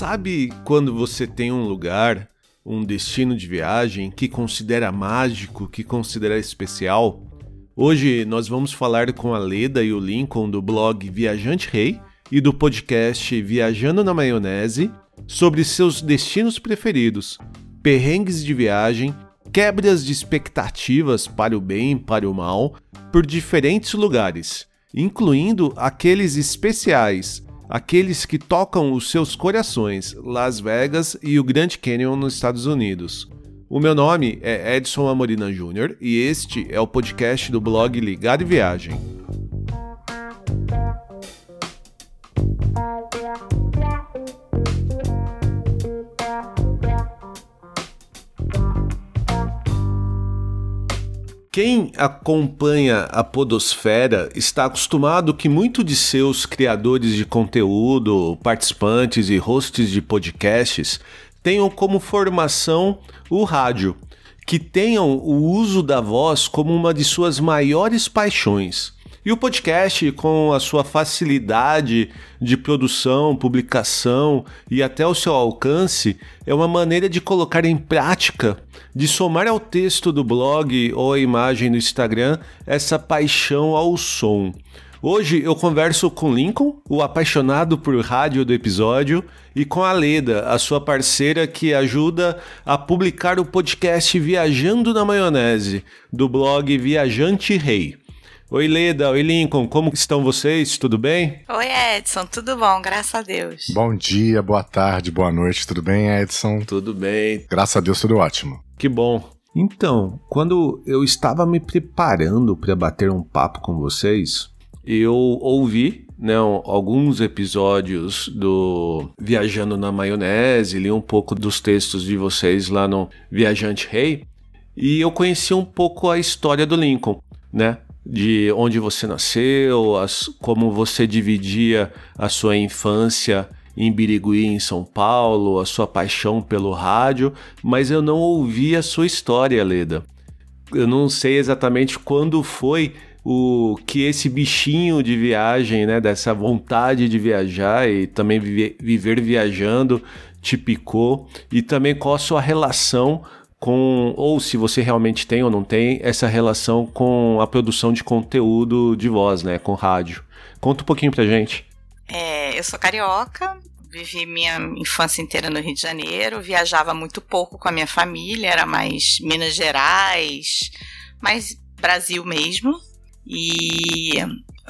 Sabe quando você tem um lugar, um destino de viagem que considera mágico, que considera especial? Hoje nós vamos falar com a Leda e o Lincoln do blog Viajante Rei e do podcast Viajando na Maionese sobre seus destinos preferidos, perrengues de viagem, quebras de expectativas para o bem e para o mal por diferentes lugares, incluindo aqueles especiais aqueles que tocam os seus corações, Las Vegas e o Grand Canyon nos Estados Unidos. O meu nome é Edson Amorina Jr. e este é o podcast do blog Ligado e Viagem. Quem acompanha a Podosfera está acostumado que muito de seus criadores de conteúdo, participantes e hosts de podcasts tenham como formação o rádio, que tenham o uso da voz como uma de suas maiores paixões. E o podcast, com a sua facilidade de produção, publicação e até o seu alcance, é uma maneira de colocar em prática, de somar ao texto do blog ou à imagem do Instagram essa paixão ao som. Hoje eu converso com Lincoln, o apaixonado por rádio do episódio, e com a Leda, a sua parceira que ajuda a publicar o podcast Viajando na Maionese, do blog Viajante Rei. Oi, Leda. Oi, Lincoln. Como estão vocês? Tudo bem? Oi, Edson. Tudo bom, graças a Deus. Bom dia, boa tarde, boa noite. Tudo bem, Edson? Tudo bem. Graças a Deus, tudo ótimo. Que bom. Então, quando eu estava me preparando para bater um papo com vocês, eu ouvi né, alguns episódios do Viajando na Maionese, li um pouco dos textos de vocês lá no Viajante Rei, e eu conheci um pouco a história do Lincoln, né? De onde você nasceu, as, como você dividia a sua infância em Birigui, em São Paulo, a sua paixão pelo rádio, mas eu não ouvi a sua história, Leda. Eu não sei exatamente quando foi o que esse bichinho de viagem, né, dessa vontade de viajar e também viver, viver viajando te picou e também qual a sua relação com, ou se você realmente tem ou não tem, essa relação com a produção de conteúdo de voz, né? Com rádio. Conta um pouquinho pra gente. É, eu sou carioca, vivi minha infância inteira no Rio de Janeiro, viajava muito pouco com a minha família, era mais Minas Gerais, mais Brasil mesmo. E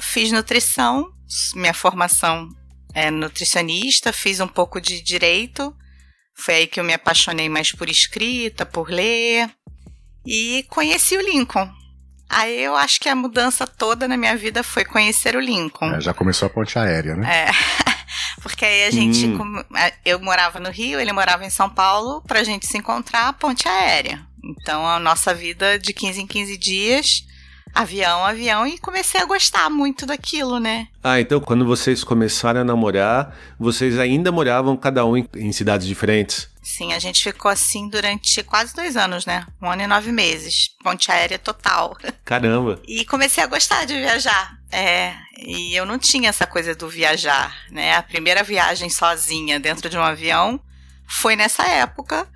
fiz nutrição, minha formação é nutricionista, fiz um pouco de direito foi aí que eu me apaixonei mais por escrita, por ler. E conheci o Lincoln. Aí eu acho que a mudança toda na minha vida foi conhecer o Lincoln. É, já começou a ponte aérea, né? É. Porque aí a gente. Hum. Eu morava no Rio, ele morava em São Paulo, pra gente se encontrar, ponte aérea. Então a nossa vida de 15 em 15 dias avião, avião, e comecei a gostar muito daquilo, né? Ah, então quando vocês começaram a namorar, vocês ainda moravam cada um em, em cidades diferentes? Sim, a gente ficou assim durante quase dois anos, né? Um ano e nove meses. Ponte aérea total. Caramba! E comecei a gostar de viajar. É, e eu não tinha essa coisa do viajar, né? A primeira viagem sozinha dentro de um avião foi nessa época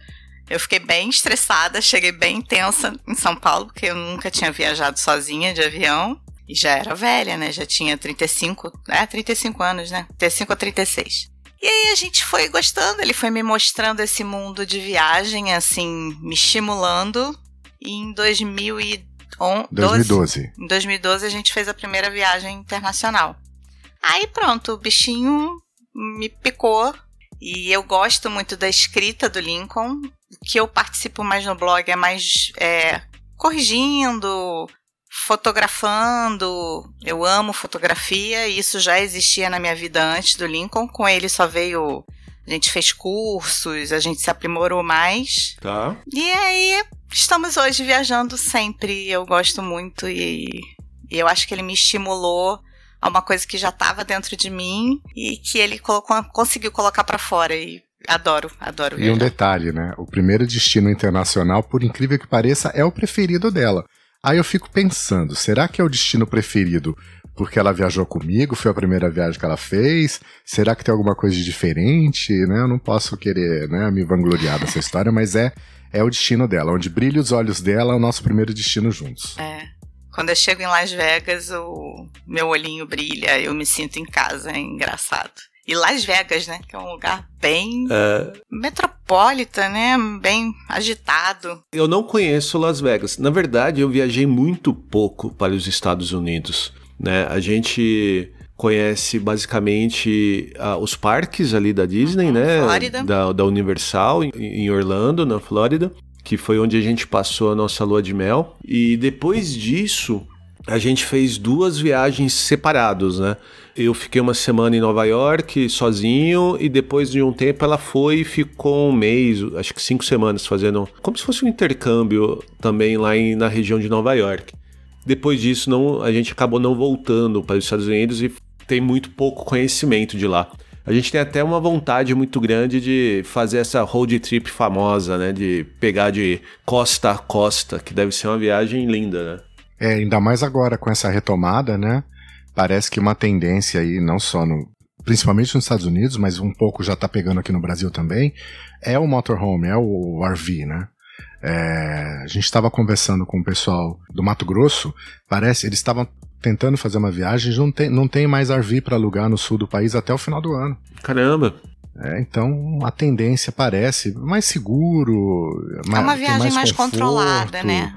eu fiquei bem estressada, cheguei bem tensa em São Paulo, porque eu nunca tinha viajado sozinha de avião. E já era velha, né? Já tinha 35, é, 35 anos, né? 35 a 36. E aí a gente foi gostando, ele foi me mostrando esse mundo de viagem, assim, me estimulando. E em 2011, 2012. Em 2012 a gente fez a primeira viagem internacional. Aí pronto, o bichinho me picou. E eu gosto muito da escrita do Lincoln que eu participo mais no blog é mais é, corrigindo, fotografando. Eu amo fotografia e isso já existia na minha vida antes do Lincoln. Com ele só veio. A gente fez cursos, a gente se aprimorou mais. Tá. E aí, estamos hoje viajando sempre. Eu gosto muito e, e eu acho que ele me estimulou a uma coisa que já estava dentro de mim e que ele colocou, conseguiu colocar para fora. E Adoro, adoro. E um detalhe, né? O primeiro destino internacional, por incrível que pareça, é o preferido dela. Aí eu fico pensando, será que é o destino preferido porque ela viajou comigo, foi a primeira viagem que ela fez. Será que tem alguma coisa de diferente, né? Eu não posso querer, né, me vangloriar dessa história, mas é é o destino dela. Onde brilha os olhos dela é o nosso primeiro destino juntos. É. Quando eu chego em Las Vegas, o meu olhinho brilha, eu me sinto em casa, é engraçado. E Las Vegas, né? Que é um lugar bem é... metropolita, né? Bem agitado. Eu não conheço Las Vegas. Na verdade, eu viajei muito pouco para os Estados Unidos. Né? A gente conhece basicamente uh, os parques ali da Disney, uhum, né? Flórida. Da, da Universal, em, em Orlando, na Flórida, que foi onde a gente passou a nossa lua de mel. E depois disso, a gente fez duas viagens separados, né? Eu fiquei uma semana em Nova York sozinho e depois de um tempo ela foi e ficou um mês, acho que cinco semanas fazendo como se fosse um intercâmbio também lá em, na região de Nova York. Depois disso, não, a gente acabou não voltando para os Estados Unidos e tem muito pouco conhecimento de lá. A gente tem até uma vontade muito grande de fazer essa road trip famosa, né? De pegar de costa a costa, que deve ser uma viagem linda, né? É, ainda mais agora com essa retomada, né? Parece que uma tendência aí, não só no. Principalmente nos Estados Unidos, mas um pouco já tá pegando aqui no Brasil também, é o motorhome, é o RV, né? É, a gente estava conversando com o pessoal do Mato Grosso, parece, eles estavam tentando fazer uma viagem, não tem, não tem mais RV para alugar no sul do país até o final do ano. Caramba! É, então a tendência parece mais seguro, é uma viagem mais, mais controlada, né?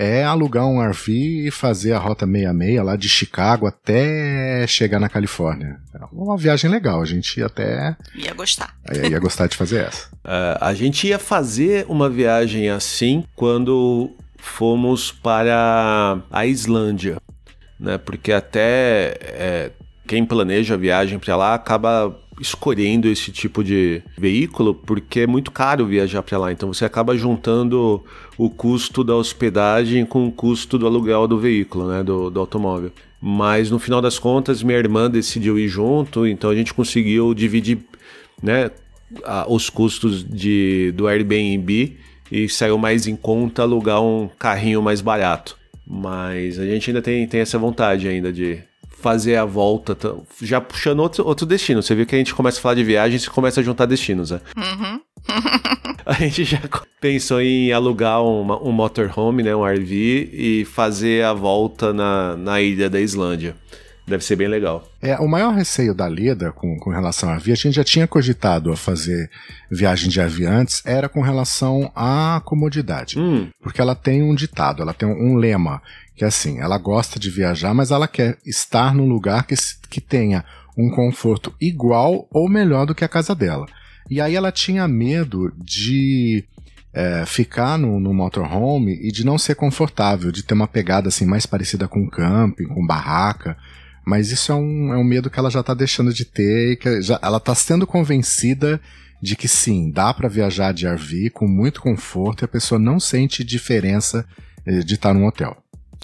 É alugar um RV e fazer a rota 66 lá de Chicago até chegar na Califórnia. É uma viagem legal, a gente ia até. Ia gostar. ia gostar de fazer essa. Uh, a gente ia fazer uma viagem assim quando fomos para a Islândia, né? Porque até é, quem planeja a viagem para lá acaba escolhendo esse tipo de veículo porque é muito caro viajar para lá. Então você acaba juntando o custo da hospedagem com o custo do aluguel do veículo, né, do, do automóvel. Mas no final das contas, minha irmã decidiu ir junto, então a gente conseguiu dividir, né, os custos de, do Airbnb e saiu mais em conta alugar um carrinho mais barato. Mas a gente ainda tem, tem essa vontade ainda de, fazer a volta, já puxando outro, outro destino. Você viu que a gente começa a falar de viagens e começa a juntar destinos, né? Uhum. a gente já pensou em alugar uma, um motorhome, né, um RV, e fazer a volta na, na ilha da Islândia. Deve ser bem legal. É, o maior receio da Leda com, com relação a via, a gente já tinha cogitado a fazer viagem de avião antes, era com relação à comodidade. Hum. Porque ela tem um ditado, ela tem um, um lema, que é assim, ela gosta de viajar, mas ela quer estar num lugar que, que tenha um conforto igual ou melhor do que a casa dela. E aí ela tinha medo de é, ficar no, no motorhome e de não ser confortável, de ter uma pegada assim mais parecida com camping, com barraca. Mas isso é um, é um medo que ela já está deixando de ter e que já, ela está sendo convencida de que sim, dá para viajar de RV com muito conforto e a pessoa não sente diferença eh, de estar num hotel.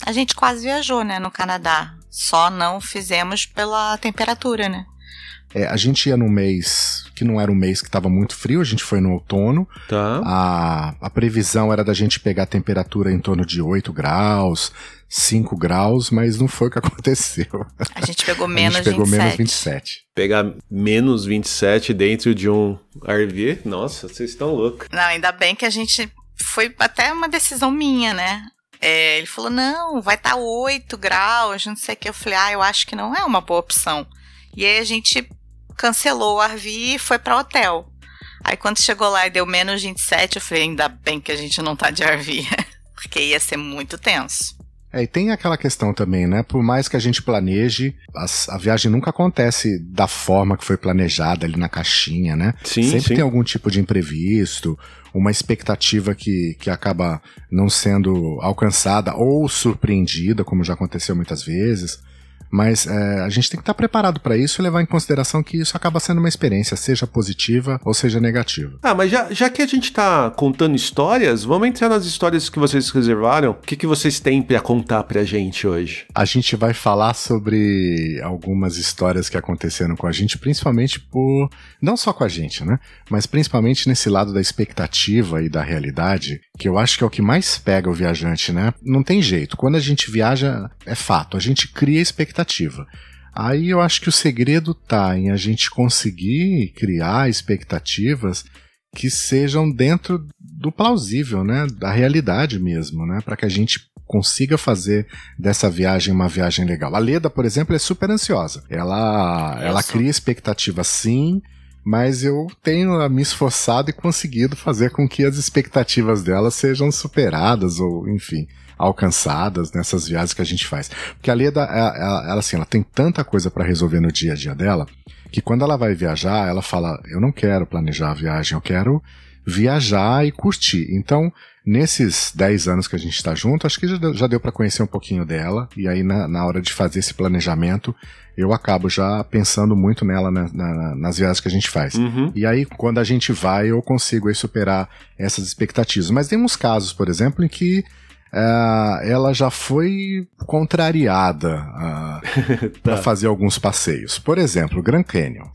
A gente quase viajou, né, no Canadá. Só não fizemos pela temperatura, né? É, a gente ia num mês que não era um mês que estava muito frio, a gente foi no outono. Tá. A, a previsão era da gente pegar a temperatura em torno de 8 graus, 5 graus, mas não foi o que aconteceu. A gente pegou menos a gente pegou 27. menos 27. Pegar menos 27 dentro de um RV? Nossa, vocês estão loucos. Não, ainda bem que a gente. Foi até uma decisão minha, né? É, ele falou: não, vai estar tá 8 graus, não sei o que. Eu falei: ah, eu acho que não é uma boa opção. E aí a gente cancelou o RV e foi para hotel. Aí quando chegou lá e deu menos 27, eu falei, ainda bem que a gente não tá de RV, porque ia ser muito tenso. É, e tem aquela questão também, né? Por mais que a gente planeje, a, a, viagem nunca acontece da forma que foi planejada ali na caixinha, né? Sim, Sempre sim. tem algum tipo de imprevisto, uma expectativa que, que acaba não sendo alcançada ou surpreendida, como já aconteceu muitas vezes. Mas é, a gente tem que estar preparado para isso e levar em consideração que isso acaba sendo uma experiência, seja positiva ou seja negativa. Ah, mas já, já que a gente está contando histórias, vamos entrar nas histórias que vocês reservaram. O que, que vocês têm para contar pra gente hoje? A gente vai falar sobre algumas histórias que aconteceram com a gente, principalmente por. Não só com a gente, né? Mas principalmente nesse lado da expectativa e da realidade, que eu acho que é o que mais pega o viajante, né? Não tem jeito. Quando a gente viaja, é fato, a gente cria expectativa expectativa. Aí eu acho que o segredo tá em a gente conseguir criar expectativas que sejam dentro do plausível, né, da realidade mesmo, né, para que a gente consiga fazer dessa viagem uma viagem legal. A Leda, por exemplo, é super ansiosa. Ela, ela cria expectativa sim, mas eu tenho me esforçado e conseguido fazer com que as expectativas dela sejam superadas ou, enfim, alcançadas nessas viagens que a gente faz. Porque a Leda, ela, ela, ela assim, ela tem tanta coisa para resolver no dia a dia dela que quando ela vai viajar, ela fala: Eu não quero planejar a viagem, eu quero viajar e curtir. Então, nesses 10 anos que a gente está junto, acho que já deu, já deu para conhecer um pouquinho dela, e aí na, na, hora de fazer esse planejamento, eu acabo já pensando muito nela na, na, nas viagens que a gente faz. Uhum. E aí, quando a gente vai, eu consigo superar essas expectativas. Mas tem uns casos, por exemplo, em que uh, ela já foi contrariada uh, tá. para fazer alguns passeios. Por exemplo, o Grand Canyon.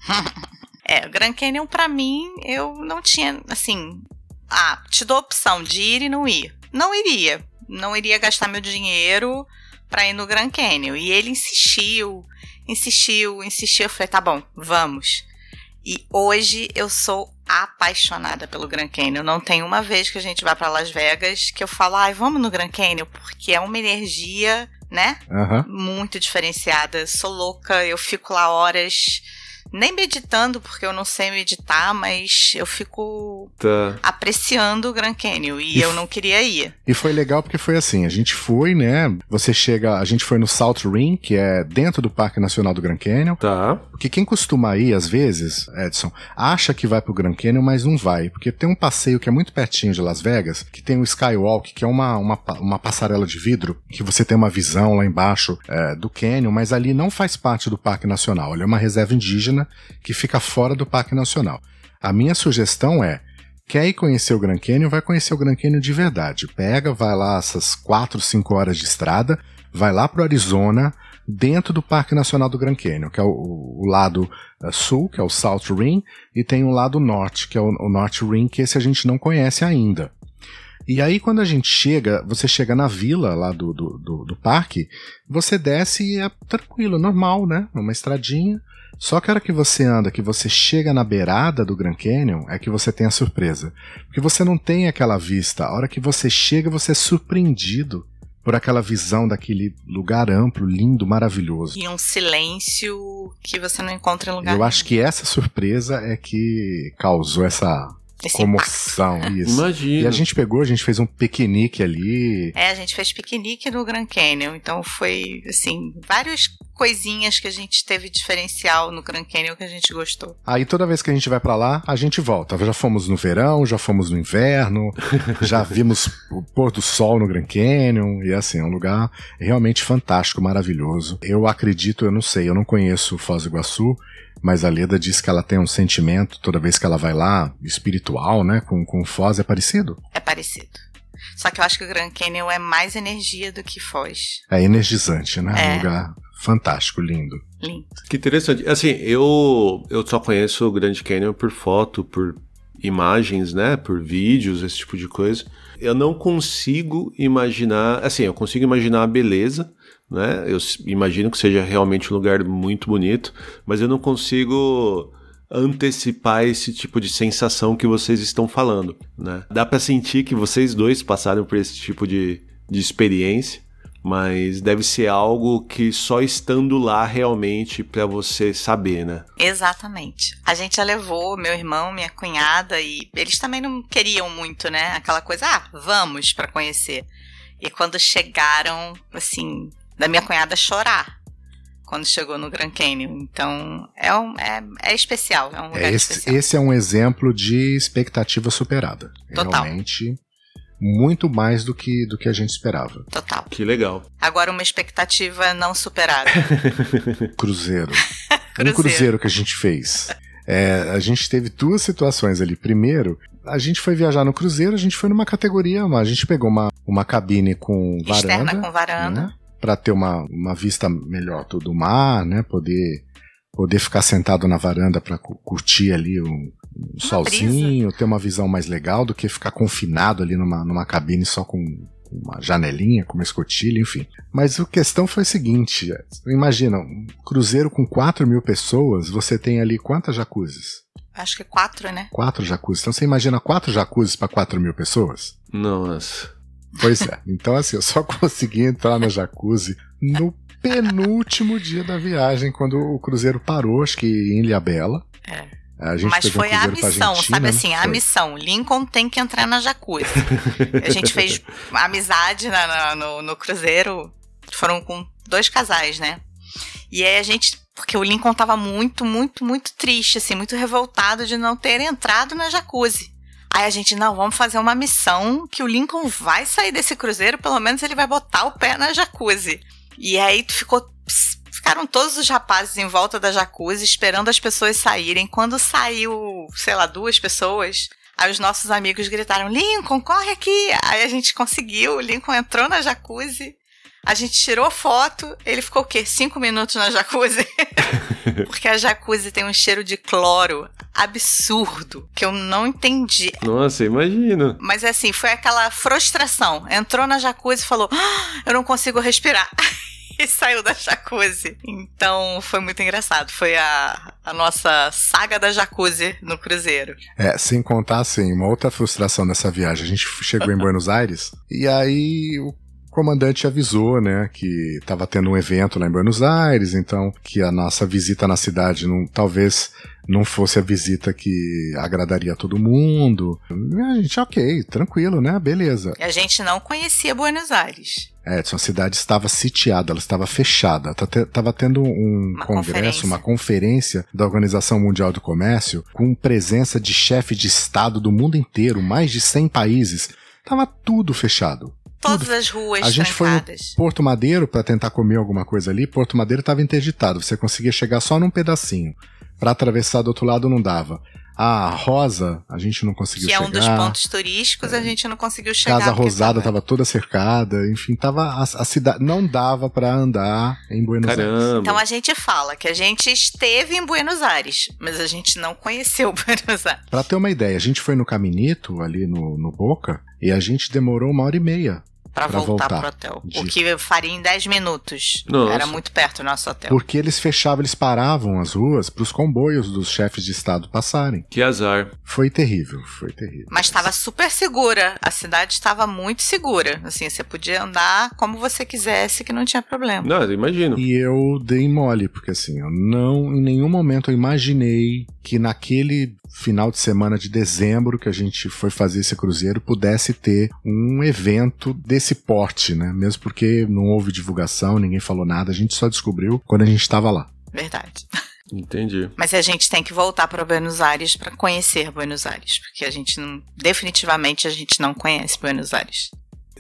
É, o Grand Canyon para mim eu não tinha assim, ah, te dou a opção de ir e não ir. Não iria, não iria gastar meu dinheiro para ir no Grand Canyon. E ele insistiu, insistiu, insistiu. Eu falei, tá bom, vamos. E hoje eu sou apaixonada pelo Grand Canyon. Não tem uma vez que a gente vai para Las Vegas que eu falo, ai, vamos no Grand Canyon, porque é uma energia, né? Uhum. Muito diferenciada. Sou louca, eu fico lá horas nem meditando, porque eu não sei meditar, mas eu fico tá. apreciando o Grand Canyon e, e, eu não queria ir. E foi legal porque foi assim, a gente foi, né? Você chega, a gente foi no South Rim, que é dentro do Parque Nacional do Grand Canyon. Tá. Porque quem costuma ir, às vezes, Edson, acha que vai pro Grand Canyon, mas não vai. Porque tem um passeio que é muito pertinho de Las Vegas, que tem o Skywalk, que é uma, uma, uma passarela de vidro, que você tem uma visão lá embaixo é, do Canyon, mas ali não faz parte do Parque Nacional. Ele é uma reserva indígena que fica fora do Parque Nacional. A minha sugestão é: quer ir conhecer o Grand Canyon, vai conhecer o Grand Canyon de verdade. Pega, vai lá essas 4, 5 horas de estrada, vai lá pro Arizona, dentro do Parque Nacional do Grand Canyon, que é o, o lado uh, sul, que é o South Rim, e tem o lado norte, que é o, o North Rim, que esse a gente não conhece ainda. E aí, quando a gente chega, você chega na vila lá do, do, do, do parque, você desce e é tranquilo, normal, né? Uma estradinha. Só que a hora que você anda, que você chega na beirada do Grand Canyon, é que você tem a surpresa. Porque você não tem aquela vista. A hora que você chega, você é surpreendido por aquela visão daquele lugar amplo, lindo, maravilhoso. E um silêncio que você não encontra em lugar Eu nenhum. acho que essa surpresa é que causou essa esse comoção, impacto. isso. Imagina. E a gente pegou, a gente fez um piquenique ali. É, a gente fez piquenique no Grand Canyon, então foi, assim, várias coisinhas que a gente teve diferencial no Grand Canyon que a gente gostou. Aí toda vez que a gente vai para lá, a gente volta. Já fomos no verão, já fomos no inverno, já vimos o pôr do sol no Grand Canyon, e assim, é um lugar realmente fantástico, maravilhoso. Eu acredito, eu não sei, eu não conheço Foz do Iguaçu, mas a Leda diz que ela tem um sentimento toda vez que ela vai lá, espiritual, né? Com, com Foz, é parecido? É parecido. Só que eu acho que o Grand Canyon é mais energia do que Foz. É energizante, né? É. Um lugar fantástico, lindo. Lindo. Que interessante. Assim, eu, eu só conheço o Grand Canyon por foto, por imagens, né? Por vídeos, esse tipo de coisa. Eu não consigo imaginar. Assim, eu consigo imaginar a beleza né? Eu imagino que seja realmente um lugar muito bonito, mas eu não consigo antecipar esse tipo de sensação que vocês estão falando, né? Dá para sentir que vocês dois passaram por esse tipo de, de experiência, mas deve ser algo que só estando lá realmente para você saber, né? Exatamente. A gente já levou meu irmão, minha cunhada e eles também não queriam muito, né? Aquela coisa, ah, vamos para conhecer. E quando chegaram, assim, da minha cunhada chorar quando chegou no Grand Canyon. Então, é, um, é, é especial, é um lugar é esse, especial. Esse é um exemplo de expectativa superada. Total. Realmente, muito mais do que, do que a gente esperava. Total. Que legal. Agora, uma expectativa não superada. cruzeiro. cruzeiro. Um cruzeiro que a gente fez. É, a gente teve duas situações ali. Primeiro, a gente foi viajar no cruzeiro, a gente foi numa categoria, a gente pegou uma, uma cabine com varanda. Externa com varanda. Né? Para ter uma, uma vista melhor do mar, né? Poder poder ficar sentado na varanda para curtir ali um, um solzinho, brisa. ter uma visão mais legal do que ficar confinado ali numa, numa cabine só com, uma janelinha, com uma escotilha, enfim. Mas a questão foi a seguinte: imagina, um cruzeiro com 4 mil pessoas, você tem ali quantas jacuzzis? Acho que quatro, né? Quatro jacuzzis. Então você imagina quatro jacuzzis para 4 mil pessoas? Nossa. Pois é. Então, assim, eu só consegui entrar na jacuzzi no penúltimo dia da viagem, quando o cruzeiro parou, acho que em Ilhabela. É. A gente Mas pegou um foi a missão, sabe né? assim, a Foi. missão. Lincoln tem que entrar na jacuzzi. a gente fez amizade na- na- no, no cruzeiro. Foram com dois casais, né? E aí a gente. Porque o Lincoln tava muito, muito, muito triste, assim, muito revoltado de não ter entrado na jacuzzi. Aí a gente, não, vamos fazer uma missão que o Lincoln vai sair desse cruzeiro, pelo menos ele vai botar o pé na jacuzzi. E aí ficou. Ficaram todos os rapazes em volta da jacuzzi esperando as pessoas saírem. Quando saiu, sei lá, duas pessoas, aí os nossos amigos gritaram: Lincoln, corre aqui! Aí a gente conseguiu, o Lincoln entrou na jacuzzi. A gente tirou foto, ele ficou o quê? Cinco minutos na jacuzzi? Porque a jacuzzi tem um cheiro de cloro absurdo, que eu não entendi. Nossa, imagina. Mas assim, foi aquela frustração. Entrou na jacuzzi e falou: "Ah, Eu não consigo respirar. E saiu da jacuzzi. Então foi muito engraçado. Foi a, a nossa saga da jacuzzi no cruzeiro. É, sem contar, assim, uma outra frustração nessa viagem. A gente chegou em Buenos Aires e aí o comandante avisou, né, que tava tendo um evento lá em Buenos Aires, então que a nossa visita na cidade não, talvez não fosse a visita que agradaria a todo mundo. A gente, ok, tranquilo, né, beleza. E a gente não conhecia Buenos Aires. Edson, a cidade estava sitiada, ela estava fechada. Tá te- Tava tendo um Uma congresso, conferência. uma conferência da Organização Mundial do Comércio, com presença de chefe de Estado do mundo inteiro, mais de 100 países. Tava tudo fechado. Todas as ruas A gente foi no trancadas. Porto Madeiro para tentar comer alguma coisa ali. Porto Madeiro estava interditado, você conseguia chegar só num pedacinho. Para atravessar do outro lado não dava. A Rosa, a gente não conseguiu Que é chegar. um dos pontos turísticos, a gente não conseguiu chegar. Casa Rosada tava- estava toda cercada, enfim, tava a, a cidade não dava para andar em Buenos Aires. Caramba. Então a gente fala que a gente esteve em Buenos Aires, mas a gente não conheceu Buenos Aires. Pra ter uma ideia, a gente foi no Caminito ali no, no Boca e a gente demorou uma hora e meia Pra, Pra voltar, voltar. pro hotel. De- O que faria em 10 minutos. Nossa. Era muito perto do nosso hotel. porque eles fechavam, eles paravam as ruas para os comboios dos chefes de estado passarem. Que azar. Foi terrível, foi terrível. Mas estava super segura. A cidade estava muito segura. Assim, você podia andar como você quisesse, que não tinha problema. Não, eu imagino. E eu dei mole, porque assim, eu não, em nenhum momento eu imaginei que naquele final de semana de dezembro que a gente foi fazer esse cruzeiro pudesse ter um evento desse porte, né? Mesmo porque não houve divulgação, ninguém falou nada, a gente só descobriu quando a gente estava lá. Verdade. Entendi. Mas a gente tem que voltar para Buenos Aires para conhecer Buenos Aires. Porque a gente não. Definitivamente a gente não conhece Buenos Aires.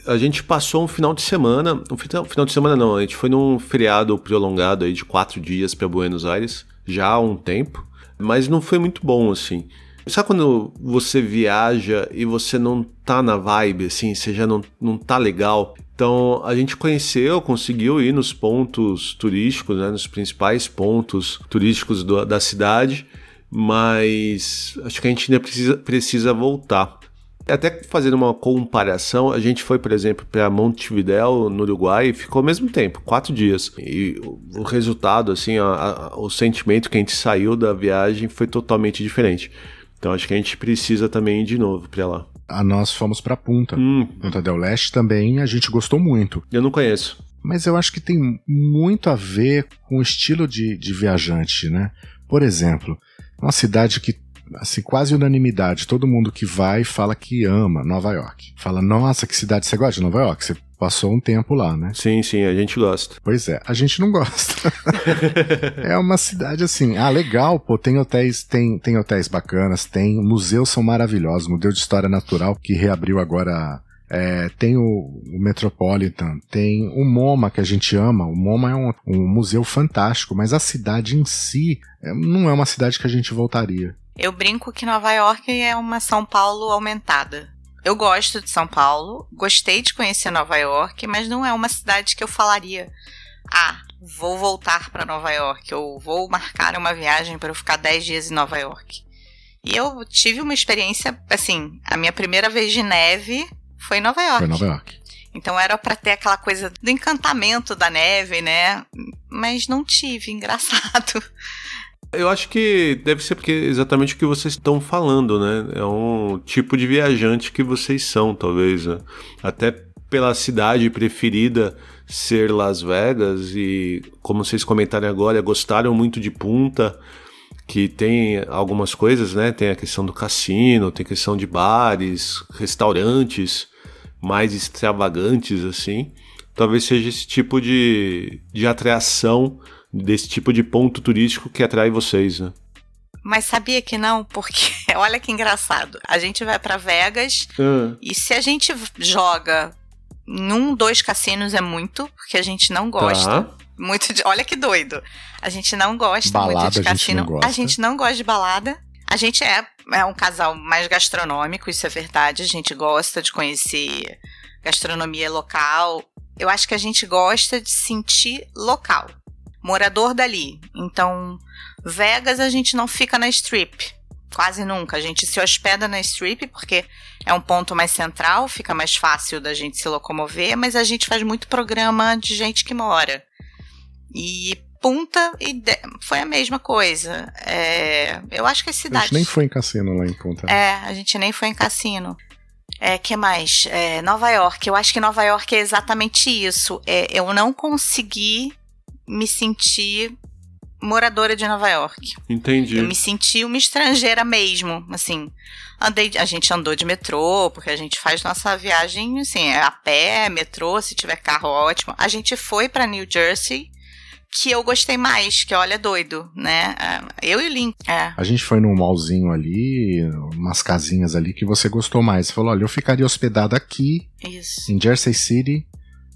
A gente passou um final de semana. Um final, final de semana não, a gente foi num feriado prolongado aí de quatro dias para Buenos Aires, já há um tempo. Mas não foi muito bom, assim. Sabe quando você viaja e você não tá na vibe, assim, você já não, não tá legal? Então a gente conheceu, conseguiu ir nos pontos turísticos, né, nos principais pontos turísticos do- da cidade, mas acho que a gente ainda precisa, precisa voltar. Até fazendo uma comparação, a gente foi, por exemplo, para Montevidéu, no Uruguai, e ficou ao mesmo tempo, quatro dias. E o, resultado, assim, a- a- o sentimento que a gente saiu da viagem foi totalmente diferente. Então acho que a gente precisa também ir de novo para lá. Ah, nós fomos pra Punta. Hum, Punta del Leste também, a gente gostou muito. eu não conheço. Mas eu acho que tem muito a ver com o estilo de, de viajante, né? Por exemplo, uma cidade que, assim, quase unanimidade, todo mundo que vai fala que ama Nova York. Fala, nossa, que cidade você gosta de Nova York? Você passou um tempo lá, né? Sim, sim, a gente gosta. Pois é, a gente não gosta. é uma cidade assim, ah, legal, pô, tem hotéis, tem, tem hotéis bacanas, tem museus são maravilhosos, Museu de História Natural que reabriu agora é, tem o, o Metropolitan, tem o MoMA que a gente ama. O MoMA é um, um museu fantástico, mas a cidade em si é, não é uma cidade que a gente voltaria. Eu brinco que Nova York é uma São Paulo aumentada. Eu gosto de São Paulo, gostei de conhecer Nova York, mas não é uma cidade que eu falaria: ah, vou voltar para Nova York, ou vou marcar uma viagem para eu ficar 10 dias em Nova York. E eu tive uma experiência, assim, a minha primeira vez de neve foi em Nova York. Foi Nova York. Então era para ter aquela coisa do encantamento da neve, né? Mas não tive, engraçado. Eu acho que deve ser porque exatamente o que vocês estão falando, né? É um tipo de viajante que vocês são, talvez. Né? Até pela cidade preferida ser Las Vegas e, como vocês comentaram agora, gostaram muito de Punta, que tem algumas coisas, né? Tem a questão do cassino, tem a questão de bares, restaurantes mais extravagantes, assim. Talvez seja esse tipo de, de atração desse tipo de ponto turístico que atrai vocês, né? Mas sabia que não, porque olha que engraçado. A gente vai para Vegas ah. e se a gente joga num, dois cassinos é muito, porque a gente não gosta. Tá. Muito de, olha que doido. A gente não gosta balada, muito de cassino. A gente, a gente não gosta de balada. A gente é, é um casal mais gastronômico, isso é verdade. A gente gosta de conhecer gastronomia local. Eu acho que a gente gosta de sentir local morador dali. Então, Vegas a gente não fica na strip, quase nunca. A gente se hospeda na strip porque é um ponto mais central, fica mais fácil da gente se locomover, mas a gente faz muito programa de gente que mora. E Punta e foi a mesma coisa. É, eu acho que a cidade. A gente nem foi em cassino lá em Punta. É, a gente nem foi em cassino. É, que mais? É, Nova York. Eu acho que Nova York é exatamente isso. É, eu não consegui me senti moradora de Nova York. Entendi. Eu me senti uma estrangeira mesmo, assim. Andei, a gente andou de metrô, porque a gente faz nossa viagem, assim, é a pé, metrô, se tiver carro, ótimo. A gente foi para New Jersey, que eu gostei mais, que olha doido, né? É, eu e o Link. É. A gente foi num mallzinho ali, umas casinhas ali que você gostou mais. Você falou, olha, eu ficaria hospedada aqui, Isso. em Jersey City,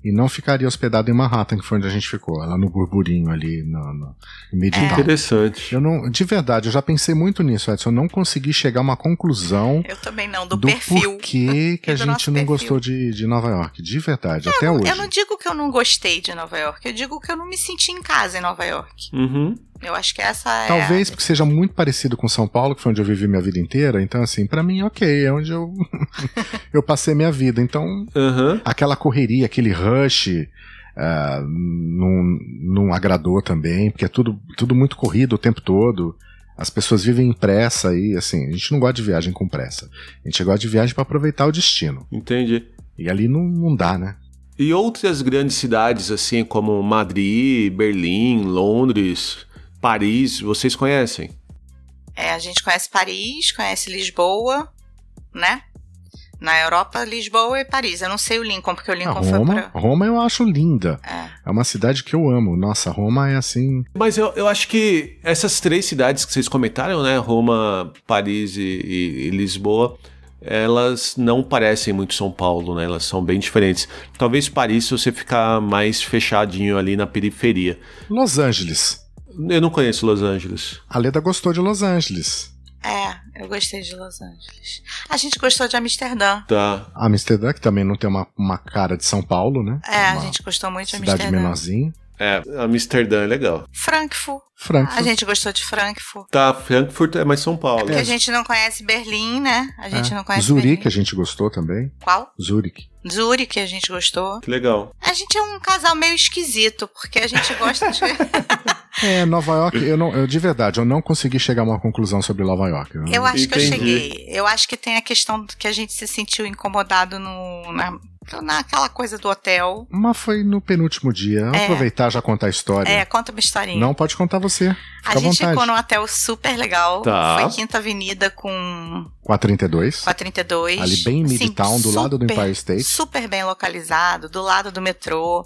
e não ficaria hospedado em Manhattan, que foi onde a gente ficou, lá no burburinho ali, no, no Midtown. É. Interessante. Eu não, de verdade, eu já pensei muito nisso, Edson. Eu não consegui chegar a uma conclusão. Eu também não, do, do perfil. porquê que a gente não perfil. gostou de, de Nova York, de verdade, até eu, hoje. Eu não digo que eu não gostei de Nova York, eu digo que eu não me senti em casa em Nova York. Uhum. Eu acho que essa é. Talvez porque seja muito parecido com São Paulo, que foi onde eu vivi minha vida inteira. Então, assim, para mim, ok, é onde eu, eu passei minha vida. Então, uhum. aquela correria, aquele rush. Uh, não, não agradou também, porque é tudo, tudo muito corrido o tempo todo. As pessoas vivem em pressa e, assim, a gente não gosta de viagem com pressa. A gente gosta de viagem para aproveitar o destino. Entendi. E ali não, não dá, né? E outras grandes cidades, assim, como Madrid, Berlim, Londres, Paris, vocês conhecem? É, a gente conhece Paris, conhece Lisboa, né? Na Europa, Lisboa e Paris. Eu não sei o Lincoln, porque o Lincoln Roma, foi pra... Roma eu acho linda. É. é uma cidade que eu amo. Nossa, Roma é assim... Mas eu, eu acho que essas três cidades que vocês comentaram, né? Roma, Paris e, e, e Lisboa elas não parecem muito São Paulo, né? Elas são bem diferentes. Talvez Paris você ficar mais fechadinho ali na periferia. Los Angeles. Eu não conheço Los Angeles. A Leda gostou de Los Angeles. É, eu gostei de Los Angeles. A gente gostou de Amsterdã. Tá. Amsterdã, que também não tem uma, uma cara de São Paulo, né? É, uma a gente gostou muito de Amsterdã. Cidade menorzinha. É, Amsterdã é legal. Frankfurt. Frankfurt. A gente gostou de Frankfurt. Tá, Frankfurt é mais São Paulo. É porque é. a gente não conhece Berlim, né? A gente é. não conhece Zurique Berlim. a gente gostou também. Qual? Zurique. Zurique a gente gostou. Que legal. A gente é um casal meio esquisito, porque a gente gosta de... É, Nova York, eu não, eu, de verdade, eu não consegui chegar a uma conclusão sobre Nova York. Eu, eu acho Entendi. que eu cheguei. Eu acho que tem a questão que a gente se sentiu incomodado no, na, naquela coisa do hotel. Mas foi no penúltimo dia. É. Aproveitar já contar a história. É, conta uma historinha. Não pode contar você. Fica a gente ficou num hotel super legal. Tá. Foi Quinta Avenida com. 432. 432. Ali bem em Midtown, do lado do Empire State. Super bem localizado, do lado do metrô.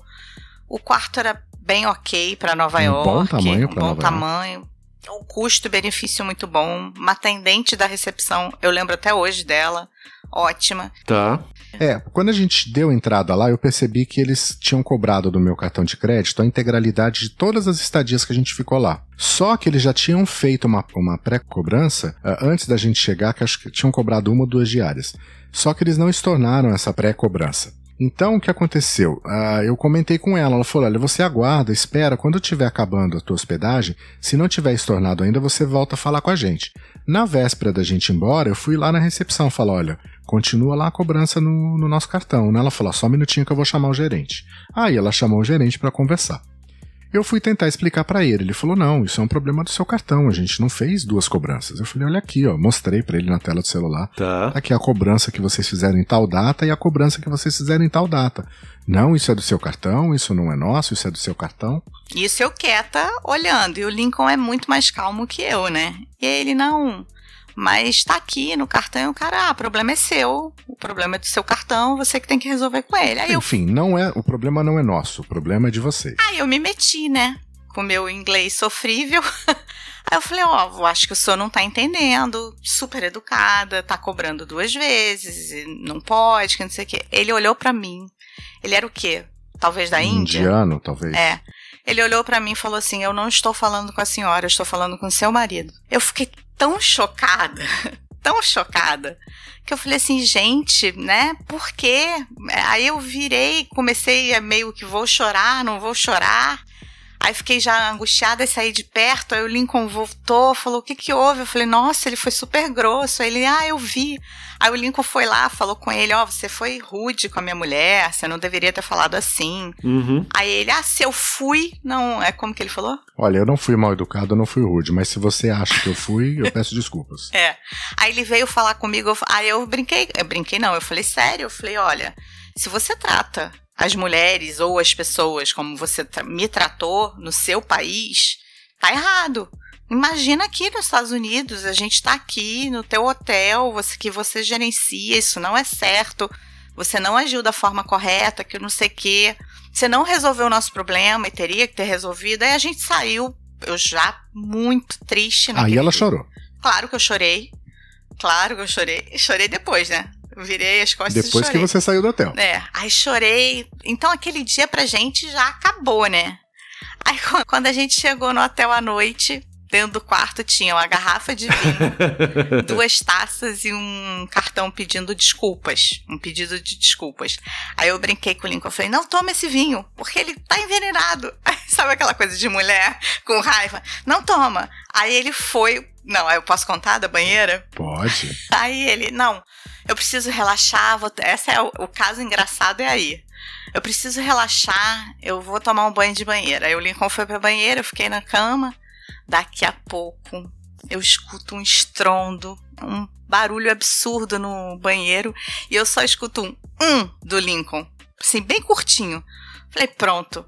O quarto era bem ok para Nova um York. Bom tamanho um bom Nova tamanho. York. O custo-benefício muito bom. Uma atendente da recepção, eu lembro até hoje dela. Ótima. Tá. É, quando a gente deu entrada lá, eu percebi que eles tinham cobrado do meu cartão de crédito a integralidade de todas as estadias que a gente ficou lá. Só que eles já tinham feito uma, uma pré-cobrança uh, antes da gente chegar, que acho que tinham cobrado uma ou duas diárias. Só que eles não estornaram essa pré-cobrança. Então, o que aconteceu? Uh, eu comentei com ela, ela falou, olha, você aguarda, espera, quando estiver acabando a tua hospedagem, se não tiver estornado ainda, você volta a falar com a gente. Na véspera da gente ir embora, eu fui lá na recepção, falar, olha, continua lá a cobrança no, no nosso cartão. Né? Ela falou, só um minutinho que eu vou chamar o gerente. Aí ela chamou o gerente para conversar. Eu fui tentar explicar para ele. Ele falou: "Não, isso é um problema do seu cartão. A gente não fez duas cobranças". Eu falei: "Olha aqui, ó, mostrei para ele na tela do celular. Tá. Aqui é a cobrança que vocês fizeram em tal data e a cobrança que vocês fizeram em tal data. Não, isso é do seu cartão, isso não é nosso, isso é do seu cartão". Isso eu quieta olhando, e o Lincoln é muito mais calmo que eu, né? E ele não mas tá aqui no cartão e o cara, ah, o problema é seu, o problema é do seu cartão, você que tem que resolver com ele. Aí Enfim, eu... não é, o problema não é nosso, o problema é de você. Aí eu me meti, né, com meu inglês sofrível. Aí eu falei, ó, oh, acho que o senhor não tá entendendo, super educada, tá cobrando duas vezes, não pode, que não sei o quê. Ele olhou para mim, ele era o quê? Talvez da Índia? Indiano, talvez. É. Ele olhou para mim e falou assim: Eu não estou falando com a senhora, eu estou falando com seu marido. Eu fiquei tão chocada, tão chocada, que eu falei assim, gente, né? Por quê? Aí eu virei, comecei a meio que vou chorar, não vou chorar. Aí fiquei já angustiada e saí de perto. Aí o Lincoln voltou, falou: O que que houve? Eu falei: Nossa, ele foi super grosso. Aí ele: Ah, eu vi. Aí o Lincoln foi lá, falou com ele: Ó, oh, você foi rude com a minha mulher, você não deveria ter falado assim. Uhum. Aí ele: Ah, se eu fui, não. É como que ele falou? Olha, eu não fui mal educado, eu não fui rude, mas se você acha que eu fui, eu peço desculpas. É. Aí ele veio falar comigo, aí eu brinquei. Eu brinquei, não, eu falei: Sério? Eu falei: Olha, se você trata as mulheres ou as pessoas como você me tratou no seu país, tá errado. Imagina aqui nos Estados Unidos, a gente está aqui no teu hotel, você que você gerencia, isso não é certo. Você não agiu da forma correta, que eu não sei o quê. Você não resolveu o nosso problema e teria que ter resolvido. Aí a gente saiu, eu já muito triste. Aí ela chorou. Claro que eu chorei. Claro que eu chorei. Chorei depois, né? Virei as costas Depois e que você saiu do hotel. É, aí chorei. Então aquele dia pra gente já acabou, né? Aí quando a gente chegou no hotel à noite, dentro do quarto tinha uma garrafa de vinho, duas taças e um cartão pedindo desculpas. Um pedido de desculpas. Aí eu brinquei com o Lincoln, eu falei, não toma esse vinho, porque ele tá envenenado. Aí, sabe aquela coisa de mulher com raiva? Não toma. Aí ele foi. Não, eu posso contar da banheira? Pode. Aí ele, não, eu preciso relaxar. Vou, essa é o, o caso engraçado é aí. Eu preciso relaxar, eu vou tomar um banho de banheira. Aí o Lincoln foi pra banheira, eu fiquei na cama. Daqui a pouco eu escuto um estrondo, um barulho absurdo no banheiro e eu só escuto um um do Lincoln, assim, bem curtinho. Falei, pronto.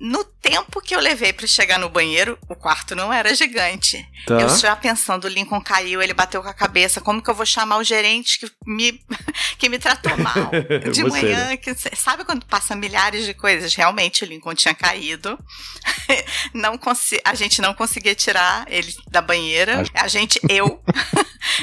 No tempo que eu levei para chegar no banheiro, o quarto não era gigante. Tá. Eu já pensando, o Lincoln caiu, ele bateu com a cabeça, como que eu vou chamar o gerente que me, que me tratou mal? De Você, manhã, né? que, sabe quando passa milhares de coisas? Realmente o Lincoln tinha caído. não a gente não conseguia tirar ele da banheira. A gente, eu,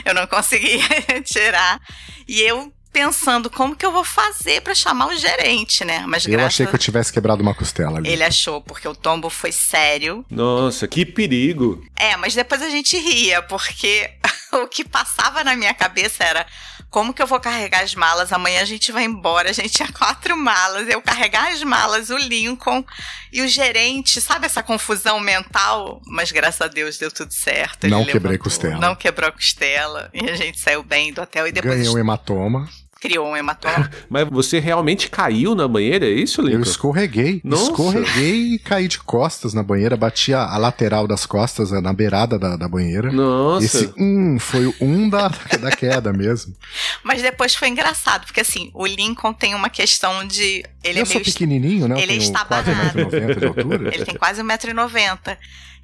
eu não conseguia tirar. E eu pensando como que eu vou fazer para chamar o gerente, né? Mas eu graças... achei que eu tivesse quebrado uma costela ali. Ele achou, porque o tombo foi sério. Nossa, que perigo. É, mas depois a gente ria, porque o que passava na minha cabeça era como que eu vou carregar as malas? Amanhã a gente vai embora, a gente tinha quatro malas, eu carregar as malas, o Lincoln e o gerente, sabe essa confusão mental? Mas graças a Deus deu tudo certo. Não quebrei costela. Não quebrou a costela e a gente saiu bem do hotel e depois. Ganhei um hematoma criou um hematoma. Mas você realmente caiu na banheira, é isso, Lincoln? Eu escorreguei. Nossa. Escorreguei e caí de costas na banheira, bati a, a lateral das costas na beirada da, da banheira. Nossa. Esse um foi o um da, da queda mesmo. Mas depois foi engraçado, porque assim, o Lincoln tem uma questão de. Ele eu é sou pequenininho, né? Ele é estabanado. 1,90m de altura. Ele tem quase 1,90m.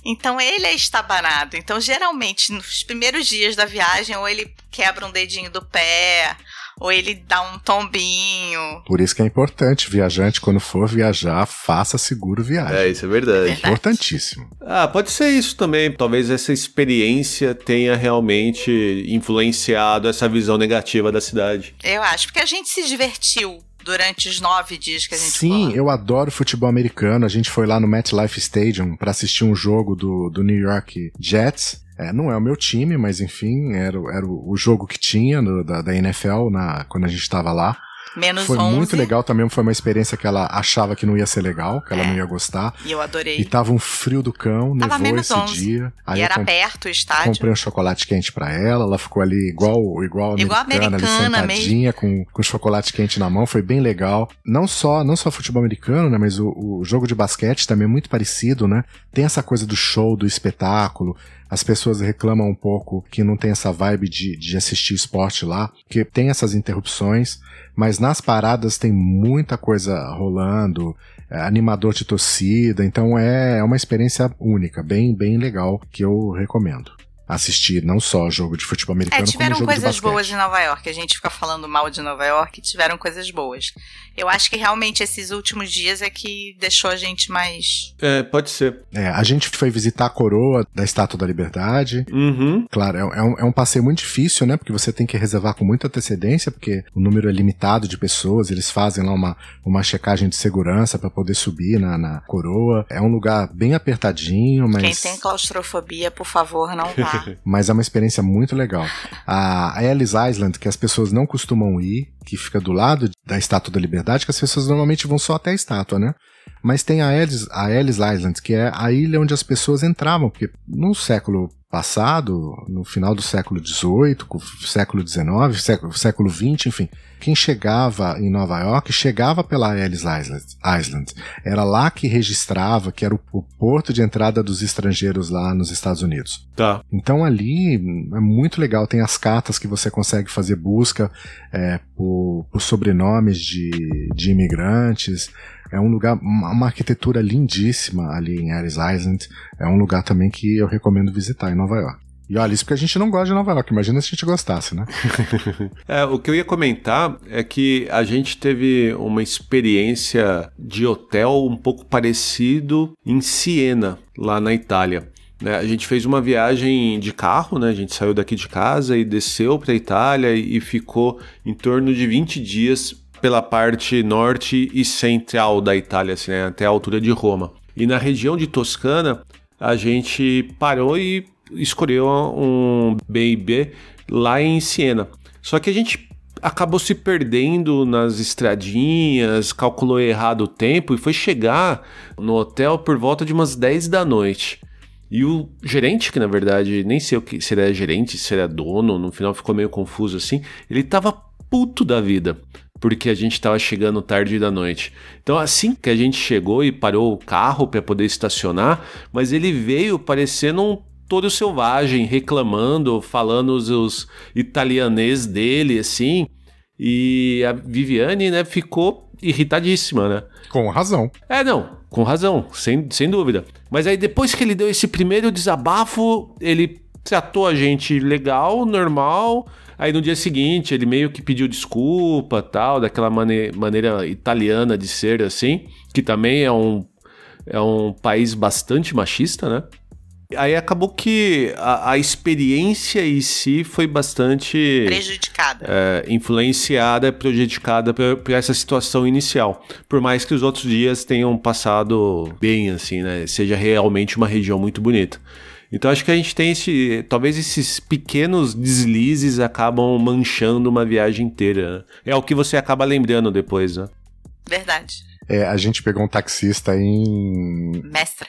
Então ele é estabanado. Então, geralmente, nos primeiros dias da viagem, ou ele quebra um dedinho do pé, ou ele dá um tombinho. Por isso que é importante, viajante, quando for viajar, faça seguro viagem. É, isso é verdade. É verdade. Importantíssimo. Ah, pode ser isso também. Talvez essa experiência tenha realmente influenciado essa visão negativa da cidade. Eu acho, porque a gente se divertiu durante os nove dias que a gente Sim, eu adoro futebol americano. A gente foi lá no MetLife Stadium para assistir um jogo do, do New York Jets. É, não é o meu time, mas enfim, era, era o jogo que tinha no, da, da NFL na, quando a gente estava lá. Menos foi 11. muito legal também, foi uma experiência que ela achava que não ia ser legal, que ela É. não ia gostar. E eu adorei. E tava um frio do cão, Tava nevou menos esse 11. dia. Aí e era com- perto o estádio. comprei um chocolate quente pra ela, ela ficou ali igual igual Igual americana, americana ali sentadinha com, com chocolate quente na mão, foi bem legal. Não só não só futebol americano, né, mas o, o jogo de basquete também é muito parecido, né? Tem essa coisa do show, do espetáculo. As pessoas reclamam um pouco que não tem essa vibe de, de assistir esporte lá, porque tem essas interrupções, mas nas paradas tem muita coisa rolando, é, animador de torcida, então é, é uma experiência única, bem, bem legal, que eu recomendo. Assistir não só jogo de futebol americano, É, tiveram como jogo de coisas basquete. boas em Nova York. A gente fica falando mal de Nova York, tiveram coisas boas. Eu acho que realmente esses últimos dias é que deixou a gente mais. É, pode ser. É, a gente foi visitar a coroa da Estátua da Liberdade. Uhum. Claro, é, é um, é um passeio muito difícil, né? Porque você tem que reservar com muita antecedência, porque o número é limitado de pessoas, eles fazem lá uma, uma checagem de segurança para poder subir na, na coroa. É um lugar bem apertadinho, mas. Quem tem claustrofobia, por favor, não vá. Mas é uma experiência muito legal. A Ellis Island, que as pessoas não costumam ir, que fica do lado da Estátua da Liberdade, que as pessoas normalmente vão só até a estátua, né? Mas tem a Ellis, a Ellis Island, que é a ilha onde as pessoas entravam, porque no século passado, no final do século XVIII, século XIX, século, século XX, enfim, quem chegava em Nova York chegava pela Ellis Island. Island. Era lá que registrava, que era o, o porto de entrada dos estrangeiros lá nos Estados Unidos. Tá. Então ali é muito legal, tem as cartas que você consegue fazer busca é, por, por sobrenomes de, de imigrantes. É um lugar, uma arquitetura lindíssima ali em Ellis Island. É um lugar também que eu recomendo visitar em Nova York. E olha, isso porque a gente não gosta de Nova York, imagina se a gente gostasse, né? É, o que eu ia comentar é que a gente teve uma experiência de hotel um pouco parecido em Siena, lá na Itália. né? A gente fez uma viagem de carro, né? A gente saiu daqui de casa e desceu para a Itália e ficou em torno de 20 dias pela parte norte e central da Itália, assim, né? até a altura de Roma. E na região de Toscana, a gente parou e escolheu um B&B lá em Siena. Só que a gente acabou se perdendo nas estradinhas, calculou errado o tempo e foi chegar no hotel por volta de umas 10 da noite. E o gerente, que na verdade nem sei o que, se é gerente, se é dono, no final ficou meio confuso assim, ele tava puto da vida, porque a gente tava chegando tarde da noite. Então assim que a gente chegou e parou o carro para poder estacionar, mas ele veio parecendo um todo selvagem, reclamando, falando os, os italianês dele, assim. E a Viviane, né, ficou irritadíssima, né? Com razão. É, não, com razão, sem, sem dúvida. Mas aí depois que ele deu esse primeiro desabafo, ele tratou a gente legal, normal. Aí no dia seguinte ele meio que pediu desculpa, tal, daquela mane maneira italiana de ser assim, que também é um, é um país bastante machista, né? Aí acabou que a, a experiência em si foi bastante Prejudicada. é, influenciada, prejudicada por, por essa situação inicial. Por mais que os outros dias tenham passado bem, assim, né? Seja realmente uma região muito bonita. Então acho que a gente tem esse. Talvez esses pequenos deslizes acabam manchando uma viagem inteira. né? É o que você acaba lembrando depois, né? Verdade. É, a gente pegou um taxista em Mestra.